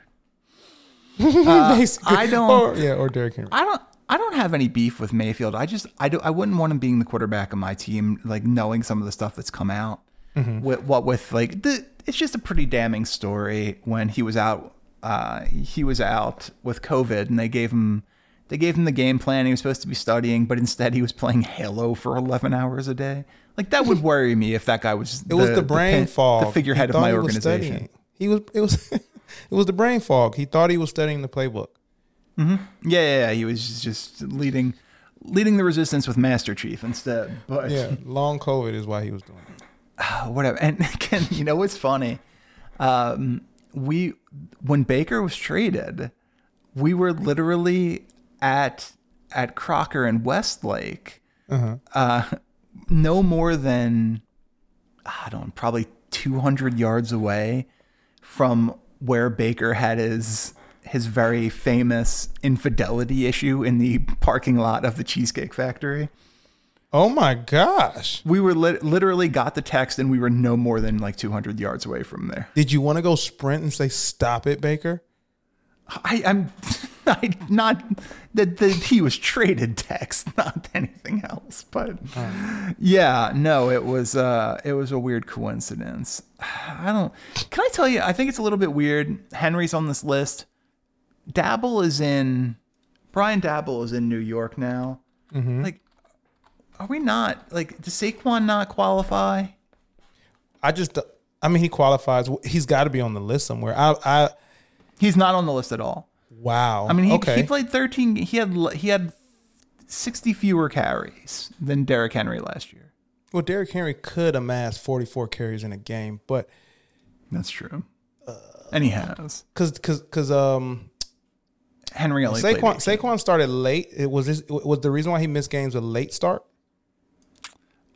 Speaker 2: Uh,
Speaker 3: Basically,
Speaker 2: I don't-
Speaker 3: or, yeah, or Derrick Henry.
Speaker 2: I don't. I don't have any beef with Mayfield. I just I do I wouldn't want him being the quarterback of my team, like knowing some of the stuff that's come out. With what with like the it's just a pretty damning story when he was out uh he was out with COVID and they gave him they gave him the game plan he was supposed to be studying, but instead he was playing Halo for eleven hours a day. Like that would worry me if that guy was
Speaker 3: It was the brain
Speaker 2: pin-
Speaker 3: fog.
Speaker 2: the figurehead
Speaker 3: He
Speaker 2: of my
Speaker 3: thought he was
Speaker 2: organization.
Speaker 3: studying. He was. It was. it was the brain fog. He thought he was studying the playbook.
Speaker 2: Yeah, yeah, yeah, he was just leading leading the resistance with Master Chief instead. But
Speaker 3: Yeah, long COVID is why he was doing it.
Speaker 2: whatever. And again, you know what's funny? Um, we when Baker was traded, we were literally at at Crocker and Westlake, uh, no more than I don't know, probably two hundred yards away from where Baker had his his very famous infidelity issue in the parking lot of the Cheesecake Factory.
Speaker 3: Oh my gosh!
Speaker 2: We were lit literally got the text and we were no more than like 200 yards away from there.
Speaker 3: Did you want to go sprint and say "Stop it, Baker"?
Speaker 2: I, I'm I, not that the, he was traded text, not anything else. But yeah, no, it was uh, it was a weird coincidence. I don't. Can I tell you? I think it's a little bit weird. Henry's on this list. Daboll is in. Brian Daboll is in New York now. Like, are we not like? Does Saquon not qualify?
Speaker 3: I just, I mean, he qualifies. He's got to be on the list somewhere. I, I,
Speaker 2: He's not on the list at all.
Speaker 3: Wow.
Speaker 2: I mean, he,
Speaker 3: okay.
Speaker 2: he played 13. He had he had 60 fewer carries than Derrick Henry last year.
Speaker 3: well, Derrick Henry could amass 44 carries in a game, but
Speaker 2: That's true. and he has.
Speaker 3: because because because um
Speaker 2: Henry only played
Speaker 3: Saquon
Speaker 2: 18.
Speaker 3: Saquon started late. It was this was the reason why he missed games a late start.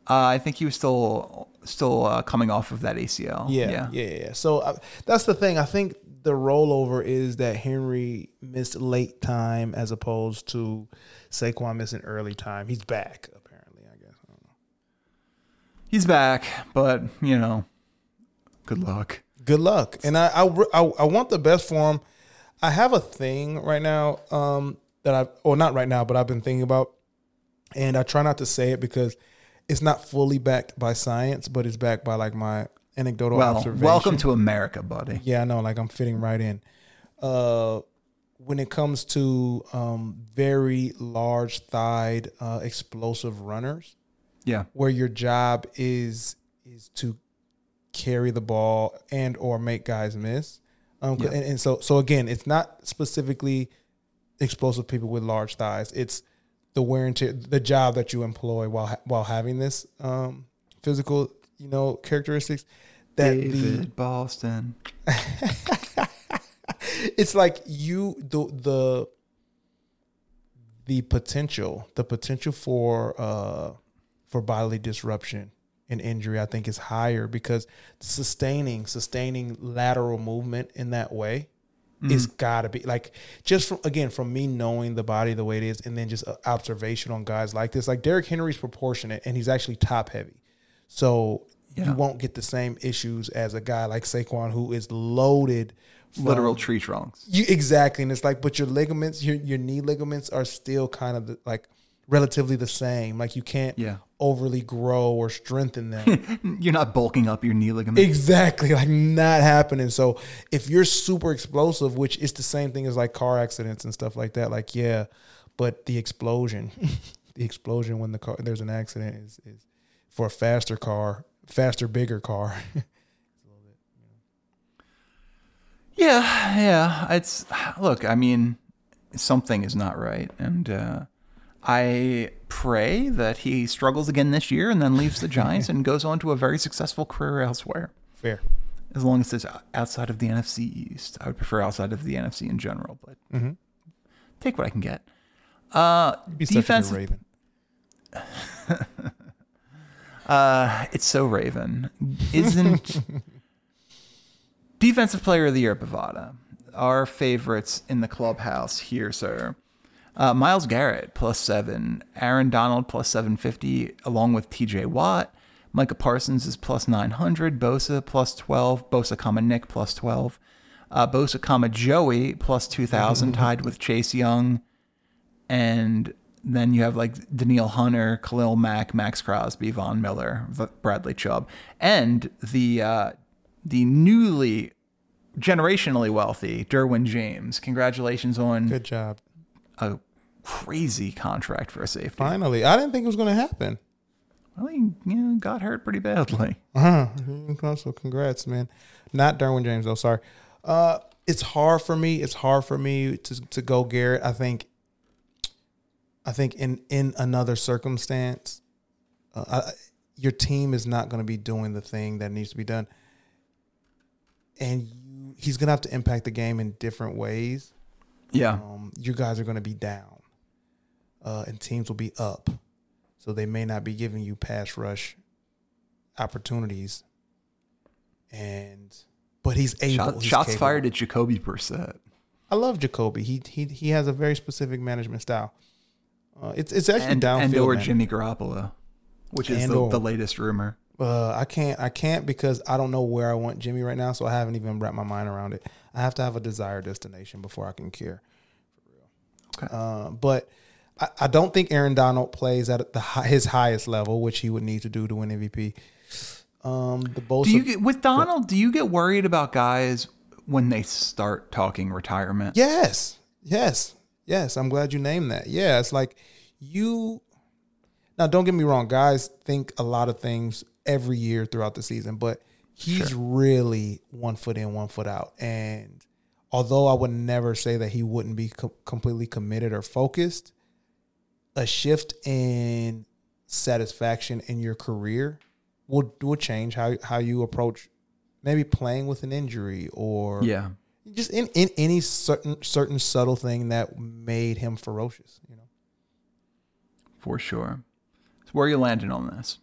Speaker 2: Uh, I think he was still still uh, coming off of that ACL.
Speaker 3: Yeah,
Speaker 2: yeah.
Speaker 3: yeah, yeah. So uh, that's the thing. I think the rollover is that Henry missed late time as opposed to Saquon missing early time. He's back apparently. I guess. I don't know.
Speaker 2: He's back, but you know, good luck.
Speaker 3: Good luck, and I I, I I want the best for him. I have a thing right now um, that I, or not right now, but I've been thinking about, and I try not to say it because it's not fully backed by science, but it's backed by like my anecdotal
Speaker 2: Well,
Speaker 3: observation.
Speaker 2: welcome to America, buddy.
Speaker 3: Yeah, I know. Like I'm fitting right in. Uh, when it comes to um, very large thighed, uh, explosive runners,
Speaker 2: Yeah,
Speaker 3: where your job is is to carry the ball and or make guys miss. Um,
Speaker 2: Yeah.
Speaker 3: and, and so so again, it's not specifically explosive people with large thighs. It's the wear and tear, the job that you employ while while having this um, physical, you know, characteristics. That the
Speaker 2: David Boston.
Speaker 3: it's like you the the the potential the potential for uh for bodily disruption and injury i think is higher because sustaining sustaining lateral movement in that way is gotta be like just from again from me knowing the body the way it is and then just observation on guys like this like Derrick Henry's proportionate and he's actually top heavy so
Speaker 2: Yeah.
Speaker 3: you won't get the same issues as a guy like Saquon who is loaded from-
Speaker 2: Literal tree trunks.
Speaker 3: you exactly, and it's like, but your ligaments, your your knee ligaments are still kind of the, like relatively the same. Like you can't
Speaker 2: Yeah.
Speaker 3: overly grow or strengthen them.
Speaker 2: You're not bulking up your knee ligament.
Speaker 3: exactly, like not happening. So if you're super explosive, which is the same thing as like car accidents and stuff like that, like yeah, but the explosion, the explosion when the car there's an accident is is for a faster car, faster, bigger car.
Speaker 2: Yeah, yeah. It's look. I mean, something is not right, and uh, I pray that he struggles again this year and then leaves the Giants and goes on to a very successful career elsewhere.
Speaker 3: Fair.
Speaker 2: As long as it's outside of the NFC East, I would prefer outside of the NFC in general, but mm-hmm. take what I can get. Uh,
Speaker 3: Be such a
Speaker 2: defense. Uh, it's so Raven. Isn't defensive player of the year Bovada? Our favorites in the clubhouse here, sir. Uh, Myles Garrett plus seven, Aaron Donald plus seven fifty, along with T.J. Watt. Micah Parsons is plus nine hundred. Bosa plus twelve. Bosa, comma Nick plus twelve. Uh, Bosa, comma Joey plus two thousand, tied with Chase Young and then you have like Danielle Hunter, Khalil Mack, Maxx Crosby, Von Miller, v- Bradley Chubb, and the uh, the newly generationally wealthy Derwin James. Congratulations on
Speaker 3: Good job.
Speaker 2: a crazy contract for a safety.
Speaker 3: Finally, I didn't think it was going to happen.
Speaker 2: Well, he you know, got hurt pretty badly.
Speaker 3: Uh-huh. So congrats, man. Not Derwin James though. Sorry. Uh, it's hard for me. It's hard for me to to go Garrett. I think. I think in in another circumstance, uh, I, your team is not going to be doing the thing that needs to be done, and you, he's going to have to impact the game in different ways.
Speaker 2: Yeah,
Speaker 3: um, you guys are going to be down, uh, and teams will be up, so they may not be giving you pass rush opportunities. And but he's able.
Speaker 2: Shot,
Speaker 3: he's
Speaker 2: shots
Speaker 3: capable.
Speaker 2: fired at Jacoby Brissett.
Speaker 3: I love Jacoby. He he he has a very specific management style. Uh, it's it's actually
Speaker 2: And,
Speaker 3: downfield.
Speaker 2: and or
Speaker 3: man.
Speaker 2: Jimmy Garoppolo, which is the, the latest rumor.
Speaker 3: Uh, I can't I can't because I don't know where I want Jimmy right now, so I haven't even wrapped my mind around it. I have to have a desired destination before I can care.
Speaker 2: Okay.
Speaker 3: Uh, but I, I don't think Aaron Donald plays at the his highest level, which he would need to do to win MVP. Um, the Bosa,
Speaker 2: Do you get with Donald? Do you get worried about guys when they start talking retirement?
Speaker 3: yes, yes, yes. I'm glad you named that. Yeah, it's like you. Now, don't get me wrong, guys think a lot of things every year throughout the season, but he's really one foot in, one foot out. And although I would never say that he wouldn't be co- completely committed or focused, a shift in satisfaction in your career will will change how how you approach maybe playing with an injury or
Speaker 2: Yeah.
Speaker 3: Just in, in any certain certain subtle thing that made him ferocious. You know,
Speaker 2: For sure. So where are you landing on this?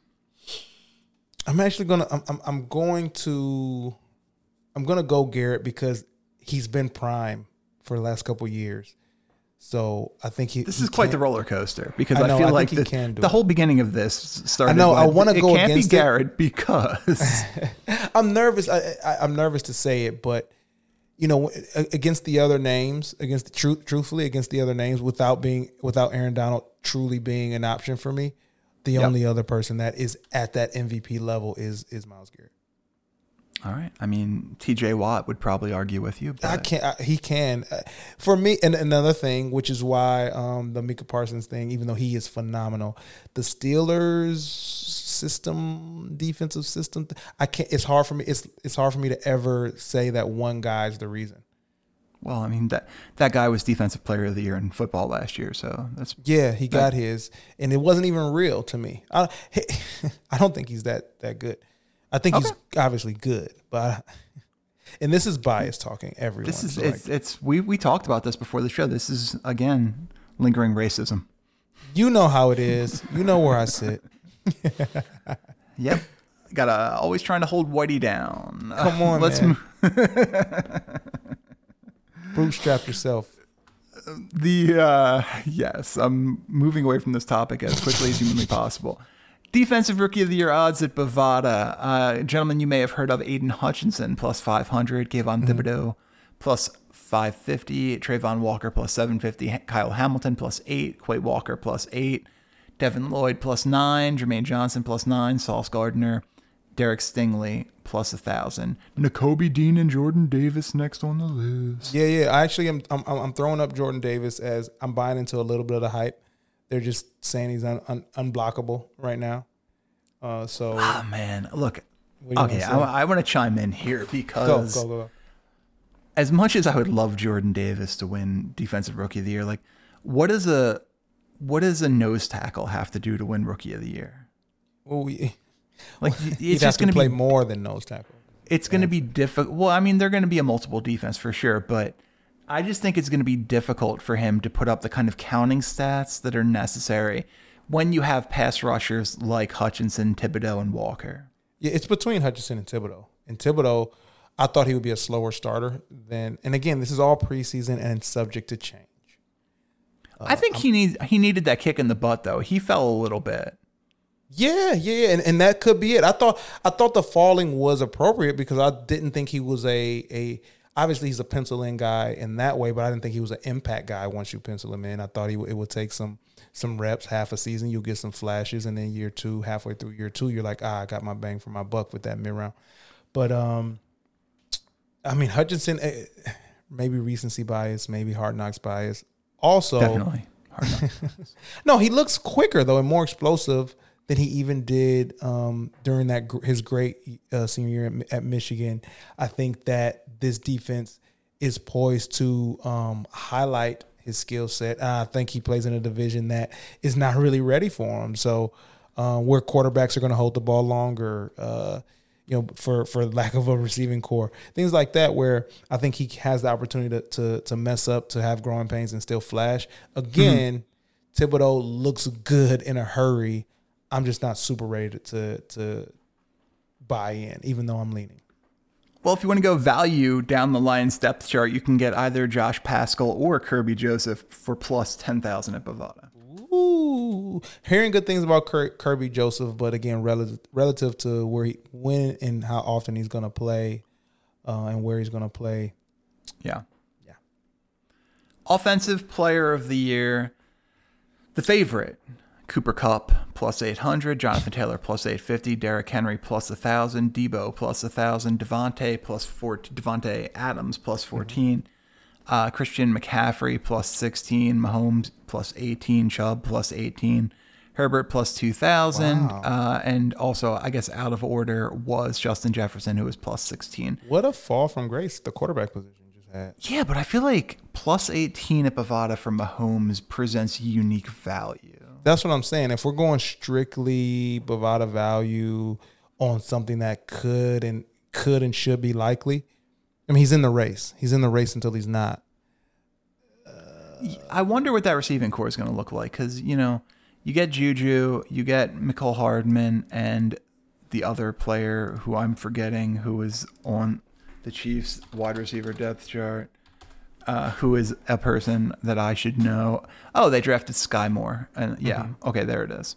Speaker 3: I'm actually gonna I'm I'm, I'm going to I'm gonna go Garrett because he's been prime for the last couple years. So I think he.
Speaker 2: This
Speaker 3: he
Speaker 2: is quite the roller coaster because
Speaker 3: I
Speaker 2: I, feel
Speaker 3: I
Speaker 2: like the,
Speaker 3: can do
Speaker 2: the whole beginning of this started.
Speaker 3: I know, I wanna
Speaker 2: it
Speaker 3: go
Speaker 2: can't
Speaker 3: against
Speaker 2: be
Speaker 3: it.
Speaker 2: Garrett because
Speaker 3: I'm nervous. I, I, I'm nervous to say it, but you know, against the other names, against the truth, truthfully, against the other names, without being without Aaron Donald truly being an option for me, the
Speaker 2: Yep.
Speaker 3: only other person that is at that MVP level is is Myles Garrett.
Speaker 2: all right. I mean, T.J. Watt would probably argue with you. But
Speaker 3: I can't. I, he can. Uh, For me, and another thing, which is why um, the Micah Parsons thing, even though he is phenomenal, the Steelers system, defensive system, I can't. It's hard for me. It's it's hard for me to ever say that one guy's the reason.
Speaker 2: Well, I mean that that guy was defensive player of the year in football last year, so that's
Speaker 3: Yeah, he got his, and it wasn't even real to me. I, I don't think he's that that good. I think he's obviously good, but and this is bias talking. Everyone,
Speaker 2: this is
Speaker 3: so,
Speaker 2: it's
Speaker 3: like,
Speaker 2: it's we we talked about this before the show. This is again lingering racism.
Speaker 3: you know how it is. You know where I sit.
Speaker 2: Yep. Gotta always trying to hold Whitey down.
Speaker 3: Come on,
Speaker 2: let's
Speaker 3: man. Bootstrap yourself.
Speaker 2: The uh, yes, I'm moving away from this topic as quickly as humanly possible. Defensive Rookie of the Year odds at Bovada. Uh, gentlemen, you may have heard of Aidan Hutchinson plus 500, Kayvon Thibodeaux plus 550, Travon Walker plus 750, Kyle Hamilton plus 8, Quay Walker plus 8, Devin Lloyd plus 9, Jermaine Johnson plus 9, Sauce Gardner, Derek Stingley plus a plus 1,000. Nakobe Dean and Jordan Davis next on the list.
Speaker 3: Yeah, yeah. I actually am. I'm, I'm I'm throwing up Jordan Davis as I'm buying into a little bit of the hype. They're just saying he's un, un, unblockable right now. Uh, so
Speaker 2: Oh, man. Look,
Speaker 3: What do you
Speaker 2: okay. I, I want to chime in here because
Speaker 3: go, go, go.
Speaker 2: as much as I would love Jordan Davis to win Defensive Rookie of the Year, like what is a what does a nose tackle have to do to win Rookie of the Year?
Speaker 3: Well, we,
Speaker 2: Like
Speaker 3: he'd
Speaker 2: it's just
Speaker 3: to
Speaker 2: going to
Speaker 3: play
Speaker 2: be
Speaker 3: more than nose tackle.
Speaker 2: it's going to be difficult. Well, I mean, they're going to be a multiple defense for sure, but I just think it's going to be difficult for him to put up the kind of counting stats that are necessary when you have pass rushers like Hutchinson, Thibodeaux, and Walker.
Speaker 3: Yeah, it's between Hutchinson and Thibodeaux. And Thibodeaux, I thought he would be a slower starter than. And again, this is all preseason and subject to change.
Speaker 2: I think he needs he needed that kick in the butt though. He fell a little bit.
Speaker 3: Yeah, yeah, and, and that could be it. I thought I thought the falling was appropriate because I didn't think he was a a obviously he's a pencil in guy in that way, but I didn't think he was an impact guy once you pencil him in. I thought he it would take some some reps, half a season, you'll get some flashes, and then year two, halfway through year two, you're like, ah, I got my bang for my buck with that mid round. But um, I mean Hutchinson, eh, maybe recency bias, maybe hard knocks bias. Also,
Speaker 2: Definitely.
Speaker 3: No, he looks quicker though and more explosive than he even did um, during that gr- his great uh, senior year at, at Michigan. I think that this defense is poised to um, highlight his skill set. I think he plays in a division that is not really ready for him. So uh, where quarterbacks are going to hold the ball longer. Uh, you know, for for lack of a receiving corps, things like that, where I think he has the opportunity to to, to mess up, to have growing pains, and still flash. Again, Thibodeaux looks good in a hurry. I'm just not super ready to to buy in, even though I'm leaning.
Speaker 2: Well, if you want to go value down the Lions depth chart, you can get either Josh Paschal or Kerby Joseph for plus 10,000 at Bovada.
Speaker 3: Ooh, hearing good things about Kir- Kerby Joseph, but again, relative relative to where he when and how often he's going to play, uh, and where he's going to play.
Speaker 2: Yeah.
Speaker 3: Yeah.
Speaker 2: Offensive player of the year, the favorite, Cooper Kupp plus 800, Jonathan Taylor plus 850, Derrick Henry plus 1,000, Deebo plus 1,000, Davante plus 14, Davante Adams plus 14, uh, Christian McCaffrey plus 16, Mahomes plus 18, Chubb plus 18, Herbert plus 2,000,
Speaker 3: Wow.
Speaker 2: uh, and also, I guess, out of order was Justin Jefferson, who was plus 16.
Speaker 3: What a fall from grace the quarterback position just had.
Speaker 2: Yeah, but I feel like plus 18 at Bovada from Mahomes presents unique value.
Speaker 3: That's what I'm saying. If we're going strictly Bovada value on something that could and could and should be likely, I mean, he's in the race. He's in the race until he's not.
Speaker 2: I wonder what that receiving corps is going to look like because you know you get Juju, you get Mecole Hardman, and the other player who I'm forgetting who is on the Chiefs wide receiver depth chart, uh, who is a person that I should know. Oh, they drafted Sky Moore, and yeah,
Speaker 3: Mm-hmm.
Speaker 2: okay, there it is.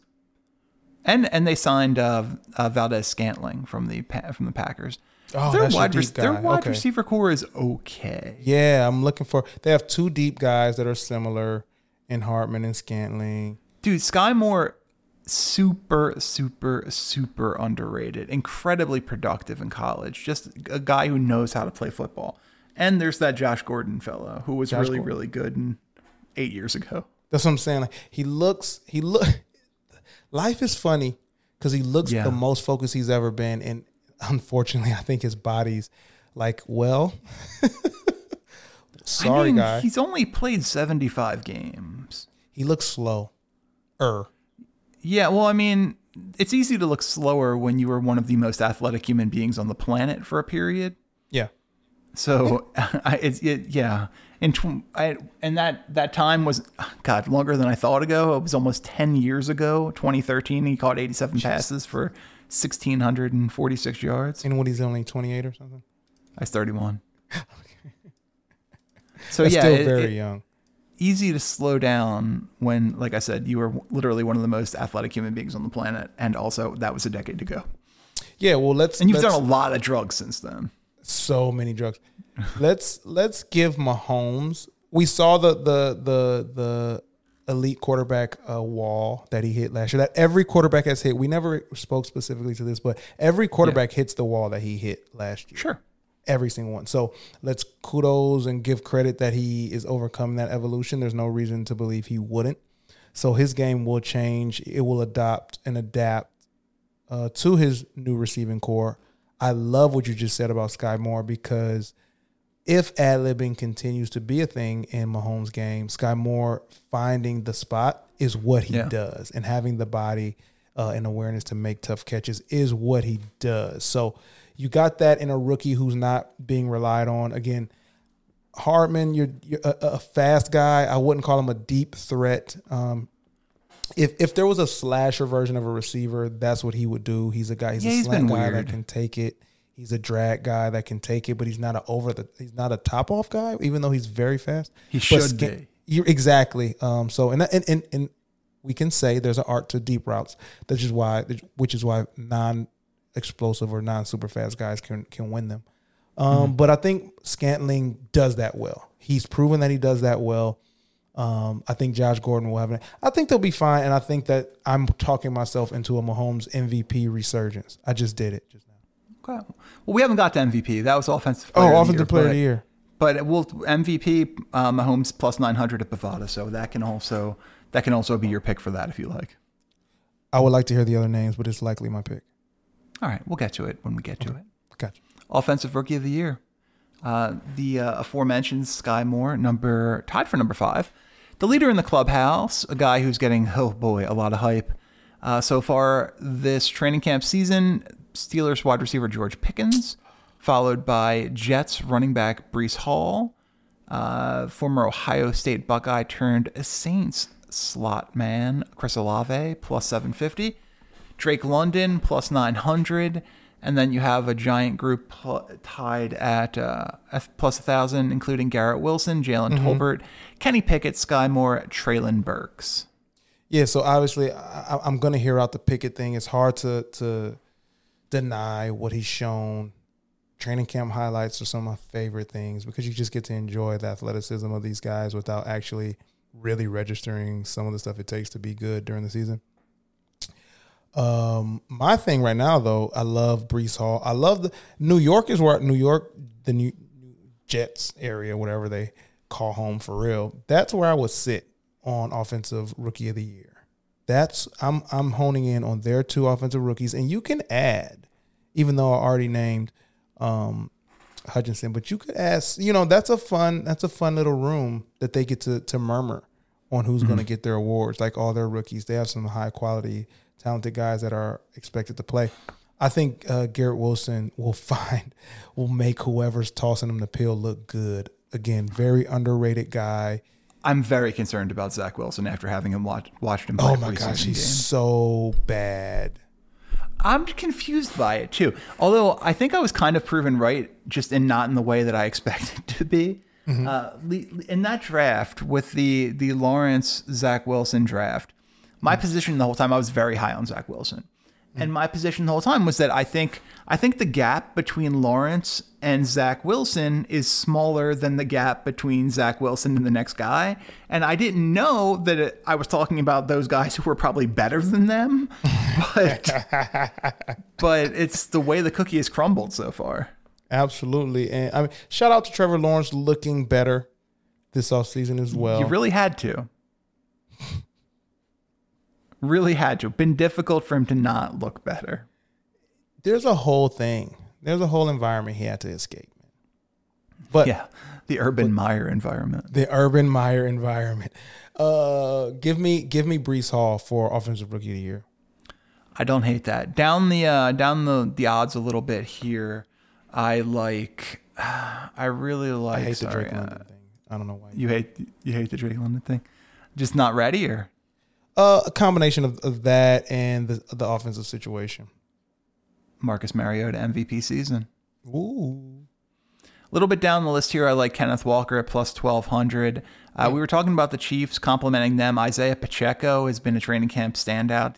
Speaker 2: And and they signed uh, uh, Valdes-Scantling from the from the Packers.
Speaker 3: Oh,
Speaker 2: their wide,
Speaker 3: deep
Speaker 2: their wide
Speaker 3: Okay.
Speaker 2: receiver corps is okay.
Speaker 3: Yeah, I'm looking for. They have two deep guys that are similar in Hardman and Scantling.
Speaker 2: Dude, Sky Moore, super, super, super underrated. Incredibly productive in college. Just a guy who knows how to play football. And there's that Josh Gordon fellow who was
Speaker 3: Josh
Speaker 2: really,
Speaker 3: Gordon.
Speaker 2: really good in eight years ago.
Speaker 3: That's what I'm saying. Like he looks, he look. Life is funny because he looks
Speaker 2: Yeah.
Speaker 3: the most focused he's ever been, and unfortunately, I think his body's like, well, sorry,
Speaker 2: I mean,
Speaker 3: guy.
Speaker 2: He's only played 75 games.
Speaker 3: He looks slow. Er,
Speaker 2: Yeah, well, I mean, it's easy to look slower when you were one of the most athletic human beings on the planet for a period.
Speaker 3: yeah,
Speaker 2: So I, it's it, yeah. In tw- I, and that that time was God longer than I thought ago. It was almost ten years ago. 2013. He caught 87 passes for 1646 yards.
Speaker 3: and when he's only 28 or something.
Speaker 2: I was 31. So
Speaker 3: That's
Speaker 2: yeah,
Speaker 3: still
Speaker 2: it-
Speaker 3: very
Speaker 2: it-
Speaker 3: young.
Speaker 2: easy to slow down when, like I said, you were literally one of the most athletic human beings on the planet, and also that was a decade ago.
Speaker 3: Yeah, well, let's.
Speaker 2: And you've
Speaker 3: let's,
Speaker 2: done a lot of drugs since then.
Speaker 3: so many drugs. let's let's give Mahomes. We saw the the the the elite quarterback uh, wall that he hit last year. That every quarterback has hit. We never spoke specifically to this, but every quarterback hits the wall that he hit last year.
Speaker 2: Sure.
Speaker 3: Every single one. So let's kudos and give credit that he is overcoming that evolution. There's no reason to believe he wouldn't. So his game will change. It will adopt and adapt uh, to his new receiving corps. I love what you just said about Sky Moore because if ad libbing continues to be a thing in Mahomes' game, Sky Moore finding the spot is what he
Speaker 2: Yeah.
Speaker 3: does, and having the body uh, and awareness to make tough catches is what he does. So you got that in a rookie who's not being relied on. Again, Hardman, you're, you're a, a fast guy. I wouldn't call him a deep threat. Um, if if there was a slasher version of a receiver, that's what he would do. He's a guy. He's
Speaker 2: Yeah,
Speaker 3: a
Speaker 2: he's
Speaker 3: slant
Speaker 2: been
Speaker 3: guy
Speaker 2: weird.
Speaker 3: that can take it. He's a drag guy that can take it, but he's not a over the. He's not a top off guy, even though he's very fast.
Speaker 2: He
Speaker 3: But
Speaker 2: should be.
Speaker 3: You're exactly. Um. So and and and, and we can say there's an art to deep routes. That's just why, which is why non explosive or non super fast guys can can win them. Um, But I think Scantling does that well. He's proven that he does that well. Um, I think Josh Gordon will have it. I think they'll be fine, and I think that I'm talking myself into a Mahomes MVP resurgence. I just did it just now.
Speaker 2: Okay. Well, we haven't got to MVP. That was offensive.
Speaker 3: Oh,
Speaker 2: of the
Speaker 3: offensive
Speaker 2: year,
Speaker 3: player of the year.
Speaker 2: But we'll MVP uh, Mahomes plus 900 at Bovada, so that can also that can also be your pick for that if you like.
Speaker 3: I would like to hear the other names, but it's likely my pick.
Speaker 2: All right, we'll get to it when we get to it.
Speaker 3: Gotcha.
Speaker 2: Offensive Rookie of the Year, uh, the uh, aforementioned Sky Moore, number tied for number five, the leader in the clubhouse, a guy who's getting oh boy a lot of hype uh, so far this training camp season. Steelers wide receiver George Pickens, followed by Jets running back Breece Hall, uh, former Ohio State Buckeye turned Saints slot man Chris Olave plus 750, Drake London plus 900, and then you have a giant group pl- tied at uh, plus 1,000, including Garrett Wilson, Jalen Tolbert, Kenny Pickett, Sky Moore, Treylon Burks.
Speaker 3: Yeah, so obviously I, I'm going to hear out the Pickett thing. It's hard to to deny what he's shown. Training camp highlights are some of my favorite things because you just get to enjoy the athleticism of these guys without actually really registering some of the stuff it takes to be good during the season. Um, my thing right now though, I love Breece Hall. I love the New York is where New York, the New Jets area, whatever they call home for real. That's where I would sit on offensive rookie of the year. That's I'm I'm honing in on their two offensive rookies, and you can add, even though I already named um, Hutchinson, but you could ask. You know, that's a fun that's a fun little room that they get to to murmur on who's going to get their awards. Like all their rookies, they have some high quality, talented guys that are expected to play. I think uh, Garrett Wilson will find, will make whoever's tossing him the pill look good. Again, very underrated guy.
Speaker 2: I'm very concerned about Zach Wilson after having him watch, watched him play
Speaker 3: Oh my gosh, he's
Speaker 2: game.
Speaker 3: so bad.
Speaker 2: I'm confused by it too. Although I think I was kind of proven right, just in not in the way that I expected to be. Uh, in that draft with the the Lawrence Zach Wilson draft, my position the whole time I was very high on Zach Wilson, and my position the whole time was that I think I think the gap between Lawrence and Zach Wilson is smaller than the gap between Zach Wilson and the next guy, and I didn't know that it, I was talking about those guys who were probably better than them, but but it's the way the cookie has crumbled so far.
Speaker 3: Absolutely. And I mean, shout out to Trevor Lawrence looking better this offseason as well.
Speaker 2: You really had to. Really had to. Been difficult for him to not look better.
Speaker 3: There's a whole thing. There's a whole environment he had to escape. But
Speaker 2: Yeah, the Urban Meyer environment.
Speaker 3: the Urban Meyer environment. Uh, give me give me Breece Hall for offensive rookie of the year.
Speaker 2: I don't hate that. Down the uh, down the the odds a little bit here. I like. I really like.
Speaker 3: I hate
Speaker 2: sorry,
Speaker 3: the Drake
Speaker 2: uh,
Speaker 3: London thing. I don't know why.
Speaker 2: You hate you hate the Drake London thing. Just not ready, or
Speaker 3: Uh, a combination of, of that and the the offensive situation.
Speaker 2: Marcus Mariota MVP season.
Speaker 3: Ooh.
Speaker 2: A little bit down the list here, I like Kenneth Walker at plus 1200. Uh, we were talking about the Chiefs complimenting them. Isaiah Pacheco has been a training camp standout.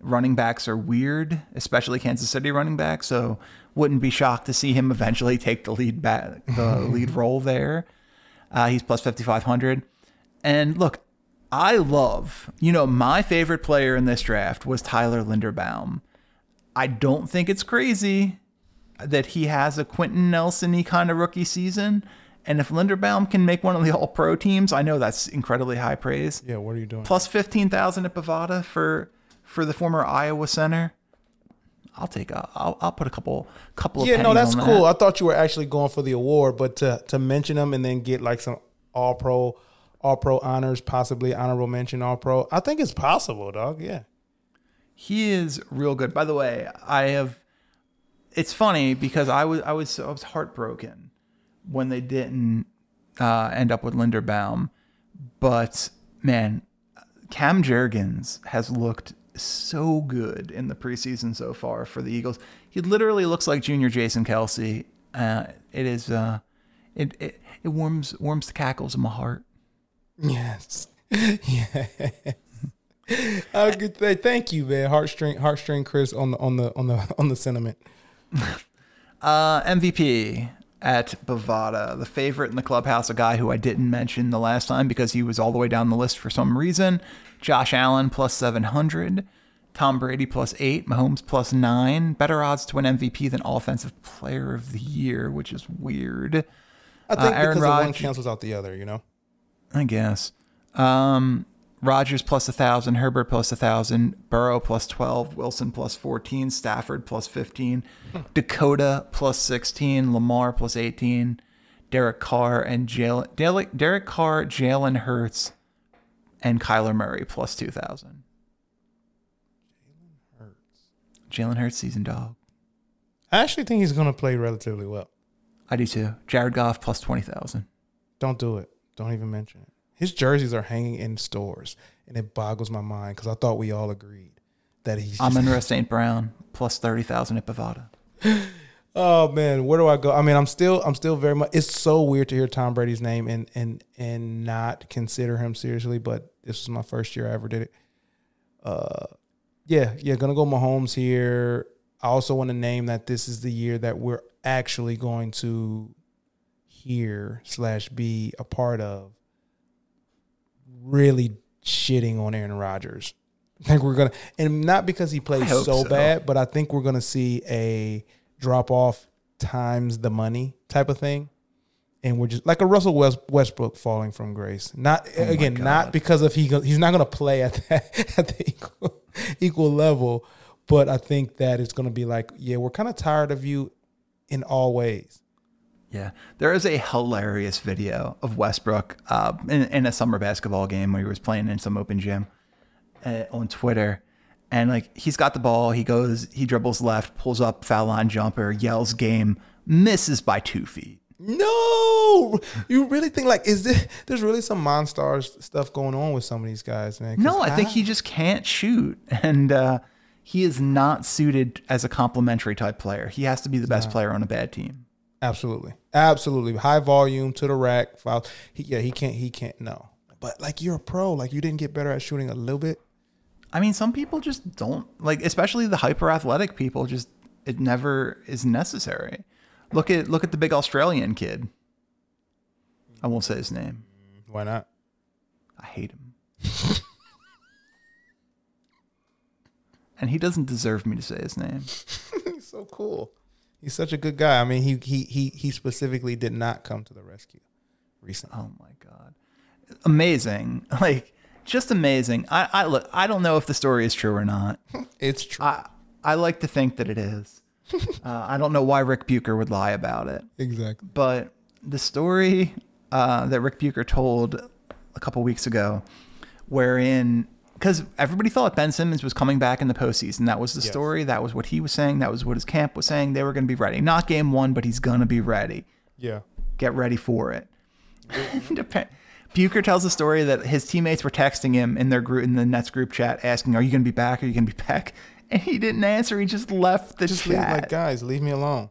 Speaker 2: Running backs are weird, especially Kansas City running backs, so wouldn't be shocked to see him eventually take the lead back, the lead role there. Uh, he's plus 5500. And look, I love, you know, my favorite player in this draft was Tyler Linderbaum. I don't think it's crazy that he has a Quenton Nelson kind of rookie season. And if Linderbaum can make one of the all pro teams, I know that's incredibly high praise.
Speaker 3: Yeah, what are you doing?
Speaker 2: Plus 15,000 at Bovada for for the former Iowa center. I'll take a, I'll, I'll put a couple couple of
Speaker 3: yeah, no, that's cool.
Speaker 2: that.
Speaker 3: I thought you were actually going for the award, but to to mention them and then get like some all pro all pro honors, possibly honorable mention all pro. I think it's possible, dog. Yeah.
Speaker 2: He is real good. By the way, I have. It's funny because I was I was I was heartbroken when they didn't uh, end up with Linderbaum, but man, Cam Jurgens has looked so good in the preseason so far for the Eagles. He literally looks like Junior Jason Kelce. Uh, it is uh, it, it it warms warms the cackles of my heart.
Speaker 3: Yes. yeah. Could say thank you, man. Heartstring, heartstring, Chris on the on the on the on the sentiment.
Speaker 2: Uh, MVP at Bovada, the favorite in the clubhouse, a guy who I didn't mention the last time because he was all the way down the list for some reason. Josh Allen plus 700. Tom Brady plus eight. Mahomes plus nine. Better odds to win MVP than Offensive Player of the Year, which is weird.
Speaker 3: I think
Speaker 2: Uh, Aaron
Speaker 3: because one cancels out the other, you know.
Speaker 2: I guess. Um, Rodgers plus a thousand, Herbert plus a thousand, Burrow plus twelve, Wilson plus fourteen, Stafford plus fifteen, Dakota plus sixteen, Lamar plus eighteen, Derek Carr and Jalen Derek, Derek Carr, Jalen Hurts, and Kyler Murray plus two thousand. Jalen Hurts season dog.
Speaker 3: I actually think he's going to play relatively well.
Speaker 2: I do too. Jared Goff plus twenty thousand.
Speaker 3: Don't do it. Don't even mention it. His jerseys are hanging in stores, and it boggles my mind because I thought we all agreed that he's. Just,
Speaker 2: Amon St. Brown plus thirty thousand at Bovada.
Speaker 3: oh man, where do I go? I mean, I'm still, I'm still very much. It's so weird to hear Tom Brady's name and and and not consider him seriously. But this was my first year I ever did it. Uh, yeah, yeah, gonna go Mahomes here. I also want to name that this is the year that we're actually going to hear slash be a part of really shitting on Aaron Rodgers. I think we're gonna, and not because he plays so,
Speaker 2: so.
Speaker 3: bad, but I think we're gonna see a drop off times the money type of thing, and we're just like a Russell West, Westbrook falling from grace. Not again, not because of he he's not gonna play at that at the equal equal level, but I think that it's gonna be like, yeah, we're kind of tired of you in all ways.
Speaker 2: Yeah, there is a hilarious video of Westbrook uh, in, in a summer basketball game where he was playing in some open gym uh, on Twitter, and like he's got the ball, he goes, he dribbles left, pulls up foul line jumper, yells game, misses by two feet.
Speaker 3: No, you really think like is this? There's really some monster stuff going on with some of these guys, man.
Speaker 2: No, I think he just can't shoot, and uh, he is not suited as a complementary type player. He has to be the best player on a bad team.
Speaker 3: Absolutely, absolutely. High volume to the rack. Foul. He, yeah, he can't. He can't. No. But like you're a pro. Like you didn't get better at shooting a little bit.
Speaker 2: I mean, some people just don't like, especially the hyper athletic people. Just it never is necessary. Look at look at the big Australian kid. I won't say his name.
Speaker 3: Why not?
Speaker 2: I hate him. and he doesn't deserve me to say his name.
Speaker 3: He's so cool. He's such a good guy. I mean, he he he he specifically did not come to the rescue recently.
Speaker 2: Oh my god. Amazing. Like just amazing. I, I look I don't know if the story is true or not.
Speaker 3: It's true.
Speaker 2: I I like to think that it is. uh, I don't know why Rick Bucher would lie about it.
Speaker 3: exactly.
Speaker 2: but the story uh, that Rick Bucher told a couple weeks ago, wherein because everybody thought Ben Simmons was coming back in the postseason, that was the
Speaker 3: Yes.
Speaker 2: story. That was what he was saying. That was what his camp was saying. They were going to be ready. Not game one, but he's going to be ready.
Speaker 3: Yeah.
Speaker 2: Get ready for it. Bucher tells the story that his teammates were texting him in their group in the Nets group chat, asking, "Are you going to be back? Are you going to be back?" And he didn't answer. He just left the
Speaker 3: Just leave,
Speaker 2: chat.
Speaker 3: like guys, leave me alone.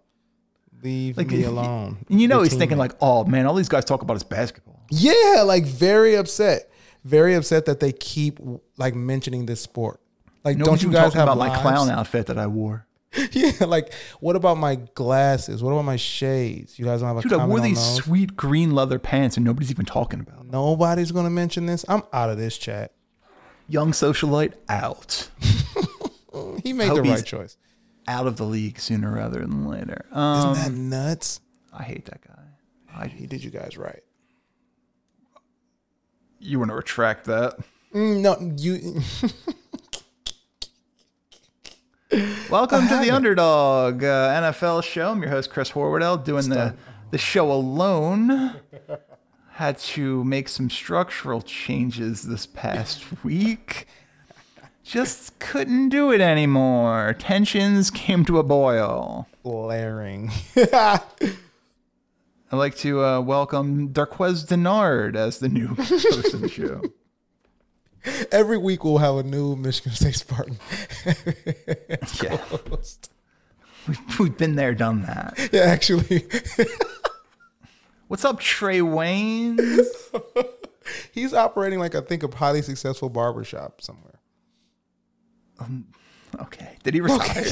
Speaker 3: Leave
Speaker 2: Like,
Speaker 3: me alone.
Speaker 2: You know he's thinking like, "Oh man, all these guys talk about is basketball."
Speaker 3: Yeah, like very upset. Very upset that they keep like mentioning this sport. Like,
Speaker 2: Nobody's
Speaker 3: don't you guys have
Speaker 2: about my clown outfit that I wore?
Speaker 3: Yeah, like what about my glasses? What about my shades? You guys don't have a
Speaker 2: Dude, I wore these
Speaker 3: those?
Speaker 2: sweet green leather pants and nobody's even talking about them.
Speaker 3: Nobody's gonna mention this. I'm out of this chat.
Speaker 2: Young socialite out.
Speaker 3: He made the right choice.
Speaker 2: Out of the league sooner rather than later.
Speaker 3: Isn't
Speaker 2: Um,
Speaker 3: that nuts?
Speaker 2: I hate that guy. I,
Speaker 3: He did you guys right.
Speaker 2: You want to retract that?
Speaker 3: Mm, no, you.
Speaker 2: Welcome to the. Underdog uh, NFL show. I'm your host Chris Horwedel, doing the the show alone. Had to make some structural changes this past week. Just couldn't do it anymore. Tensions came to a boil.
Speaker 3: Glaring.
Speaker 2: I'd like to uh, welcome Darqueze Dennard as the new host of the show.
Speaker 3: Every week we'll have a new Michigan State Spartan.
Speaker 2: Yeah, we've, we've been there, done that.
Speaker 3: yeah, actually,
Speaker 2: What's up, Trae Waynes?
Speaker 3: he's operating like I think a highly successful barbershop somewhere.
Speaker 2: Okay, did he retire?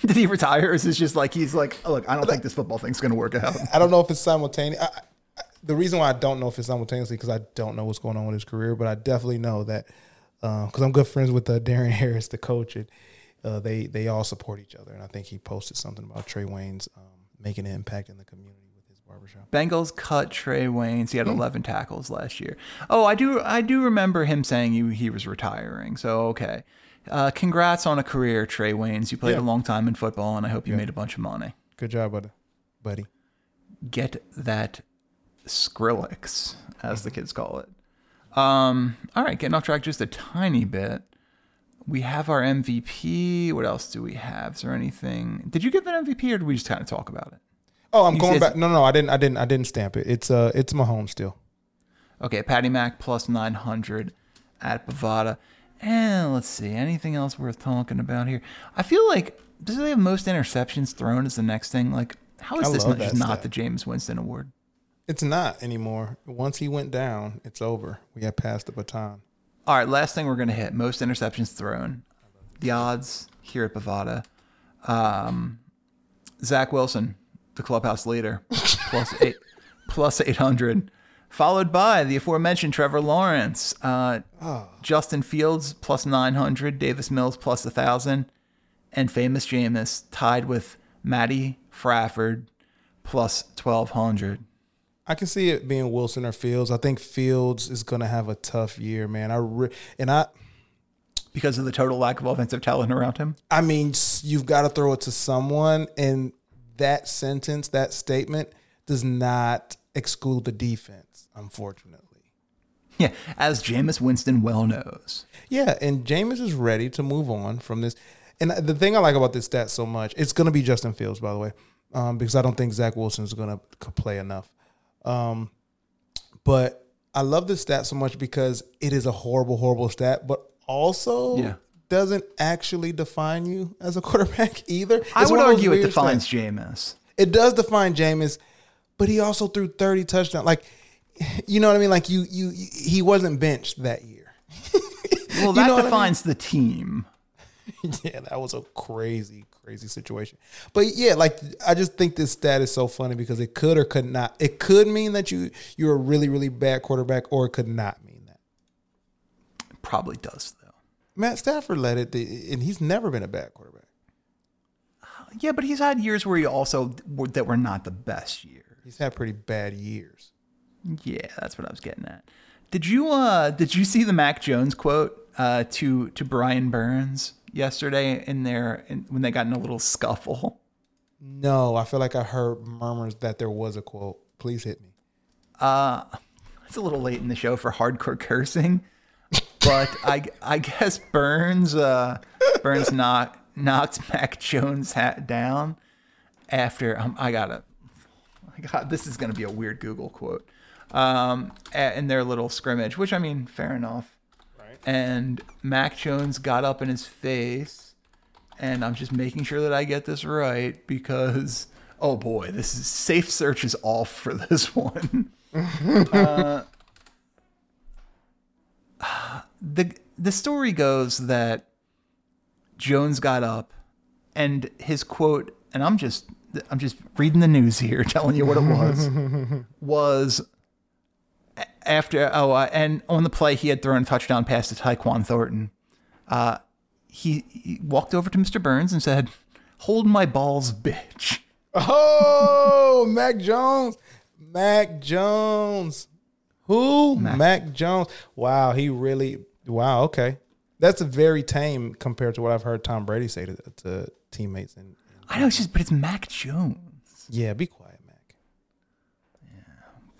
Speaker 2: did he retire? Or is this just like he's like, oh, look, I don't think this football thing's gonna work out.
Speaker 3: I don't know if it's simultaneous. I, I, the reason why I don't know if it's simultaneously because I don't know what's going on with his career, but I definitely know that because I'm good friends with uh, Darren Harris, the coach, and uh, they they all support each other. And I think he posted something about Trae Waynes' um, making an impact in the community with his barbershop.
Speaker 2: Bengals cut Trae Waynes. He had 11 tackles last year. Oh, I do. I do remember him saying he, he was retiring. So okay, uh, congrats on a career, Trae Waynes. You played
Speaker 3: Yeah.
Speaker 2: a long time in football, and I hope you made a bunch of money.
Speaker 3: Good job, buddy. buddy.
Speaker 2: Get that Skrillex, as the kids call it. Um, all right, getting off track just a tiny bit. We have our MVP. What else do we have? Is there anything? Did you give an MVP, or did we just kind of talk about it?
Speaker 3: Oh, I'm
Speaker 2: You
Speaker 3: going back. No, no, I didn't. I didn't. I didn't stamp it. It's uh, it's Mahomes still.
Speaker 2: Okay, Patty Mac plus 900 at Bovada. And let's see, anything else worth talking about here? I feel like, does they have most interceptions thrown as the next thing? Like, how is
Speaker 3: I
Speaker 2: this not, just not the Jameis Winston Award?
Speaker 3: It's not anymore. Once he went down, it's over. We have passed the baton.
Speaker 2: All right, last thing we're going to hit most interceptions thrown. The odds here at Bovada. Um, Zach Wilson, the clubhouse leader, plus eight, plus 800. Followed by the aforementioned Trevor Lawrence, uh, Justin Fields plus 900, Davis Mills plus 1,000, and famous Jameis tied with Matty Stafford plus 1,200.
Speaker 3: I can see it being Wilson or Fields. I think Fields is going to have a tough year, man. I re- and I,
Speaker 2: Because of the total lack of offensive talent around him.
Speaker 3: I mean, you've got to throw it to someone, and that sentence, that statement, does not exclude the defense, unfortunately.
Speaker 2: Yeah, as Jameis Winston well knows.
Speaker 3: Yeah, and Jameis is ready to move on from this. And the thing I like about this stat so much, it's going to be Justin Fields, by the way, um, because I don't think Zach Wilson is going to play enough. Um, but I love this stat so much because it is a horrible, horrible stat, but also
Speaker 2: Yeah.
Speaker 3: doesn't actually define you as a quarterback either.
Speaker 2: I would
Speaker 3: one of those
Speaker 2: argue it defines
Speaker 3: stats.
Speaker 2: Jameis.
Speaker 3: It does define Jameis, but he also threw 30 touchdowns. Like, you know what I mean? Like you, you, he wasn't benched that year.
Speaker 2: Well,
Speaker 3: You
Speaker 2: that
Speaker 3: know what I mean?
Speaker 2: defines the team.
Speaker 3: yeah, that was a crazy, crazy situation. But yeah, like I just think this stat is so funny because it could or could not. It could mean that you you're a really, really bad quarterback, or it could not mean that.
Speaker 2: Probably does though.
Speaker 3: Matt Stafford led it, and he's never been a bad quarterback.
Speaker 2: Yeah, but he's had years where he also that were not the best years.
Speaker 3: He's had pretty bad years.
Speaker 2: Yeah, that's what I was getting at. Did you uh did you see the Mac Jones quote uh to to Brian Burns yesterday in there in, when they got in a little scuffle?
Speaker 3: No, I feel like I heard murmurs that there was a quote. Please hit me.
Speaker 2: Uh it's a little late in the show for hardcore cursing, but I I guess Burns uh Burns knocked knocked Mac Jones hat down after um, I gotta I got this is gonna be a weird Google quote um a- in their little scrimmage, which I mean fair enough. And Mac Jones got up in his face, and I'm just making sure that I get this right because oh boy, this is safe search is off for this one. uh, the the story goes that Jones got up, and his quote, and I'm just I'm just reading the news here, telling you what it was, was after oh uh, and on the play he had thrown a touchdown pass to Tyquan Thornton. Uh, he, he walked over to Mr. Burns and said, "Hold my balls, bitch."
Speaker 3: Oh, Mac Jones. Mac Jones. Who? Mac. Jones. Wow, he really. Wow, okay. That's a very tame compared to what I've heard Tom Brady say to, to teammates. And
Speaker 2: I know it's just, but it's Mac Jones.
Speaker 3: yeah, be quiet, Mac.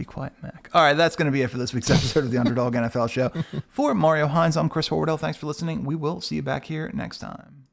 Speaker 2: Be quiet, Mac. All right, that's going to be it for this week's episode of the Underdog NFL Show. For Mario Hines, I'm Chris Horwedel. Thanks for listening. We will see you back here next time.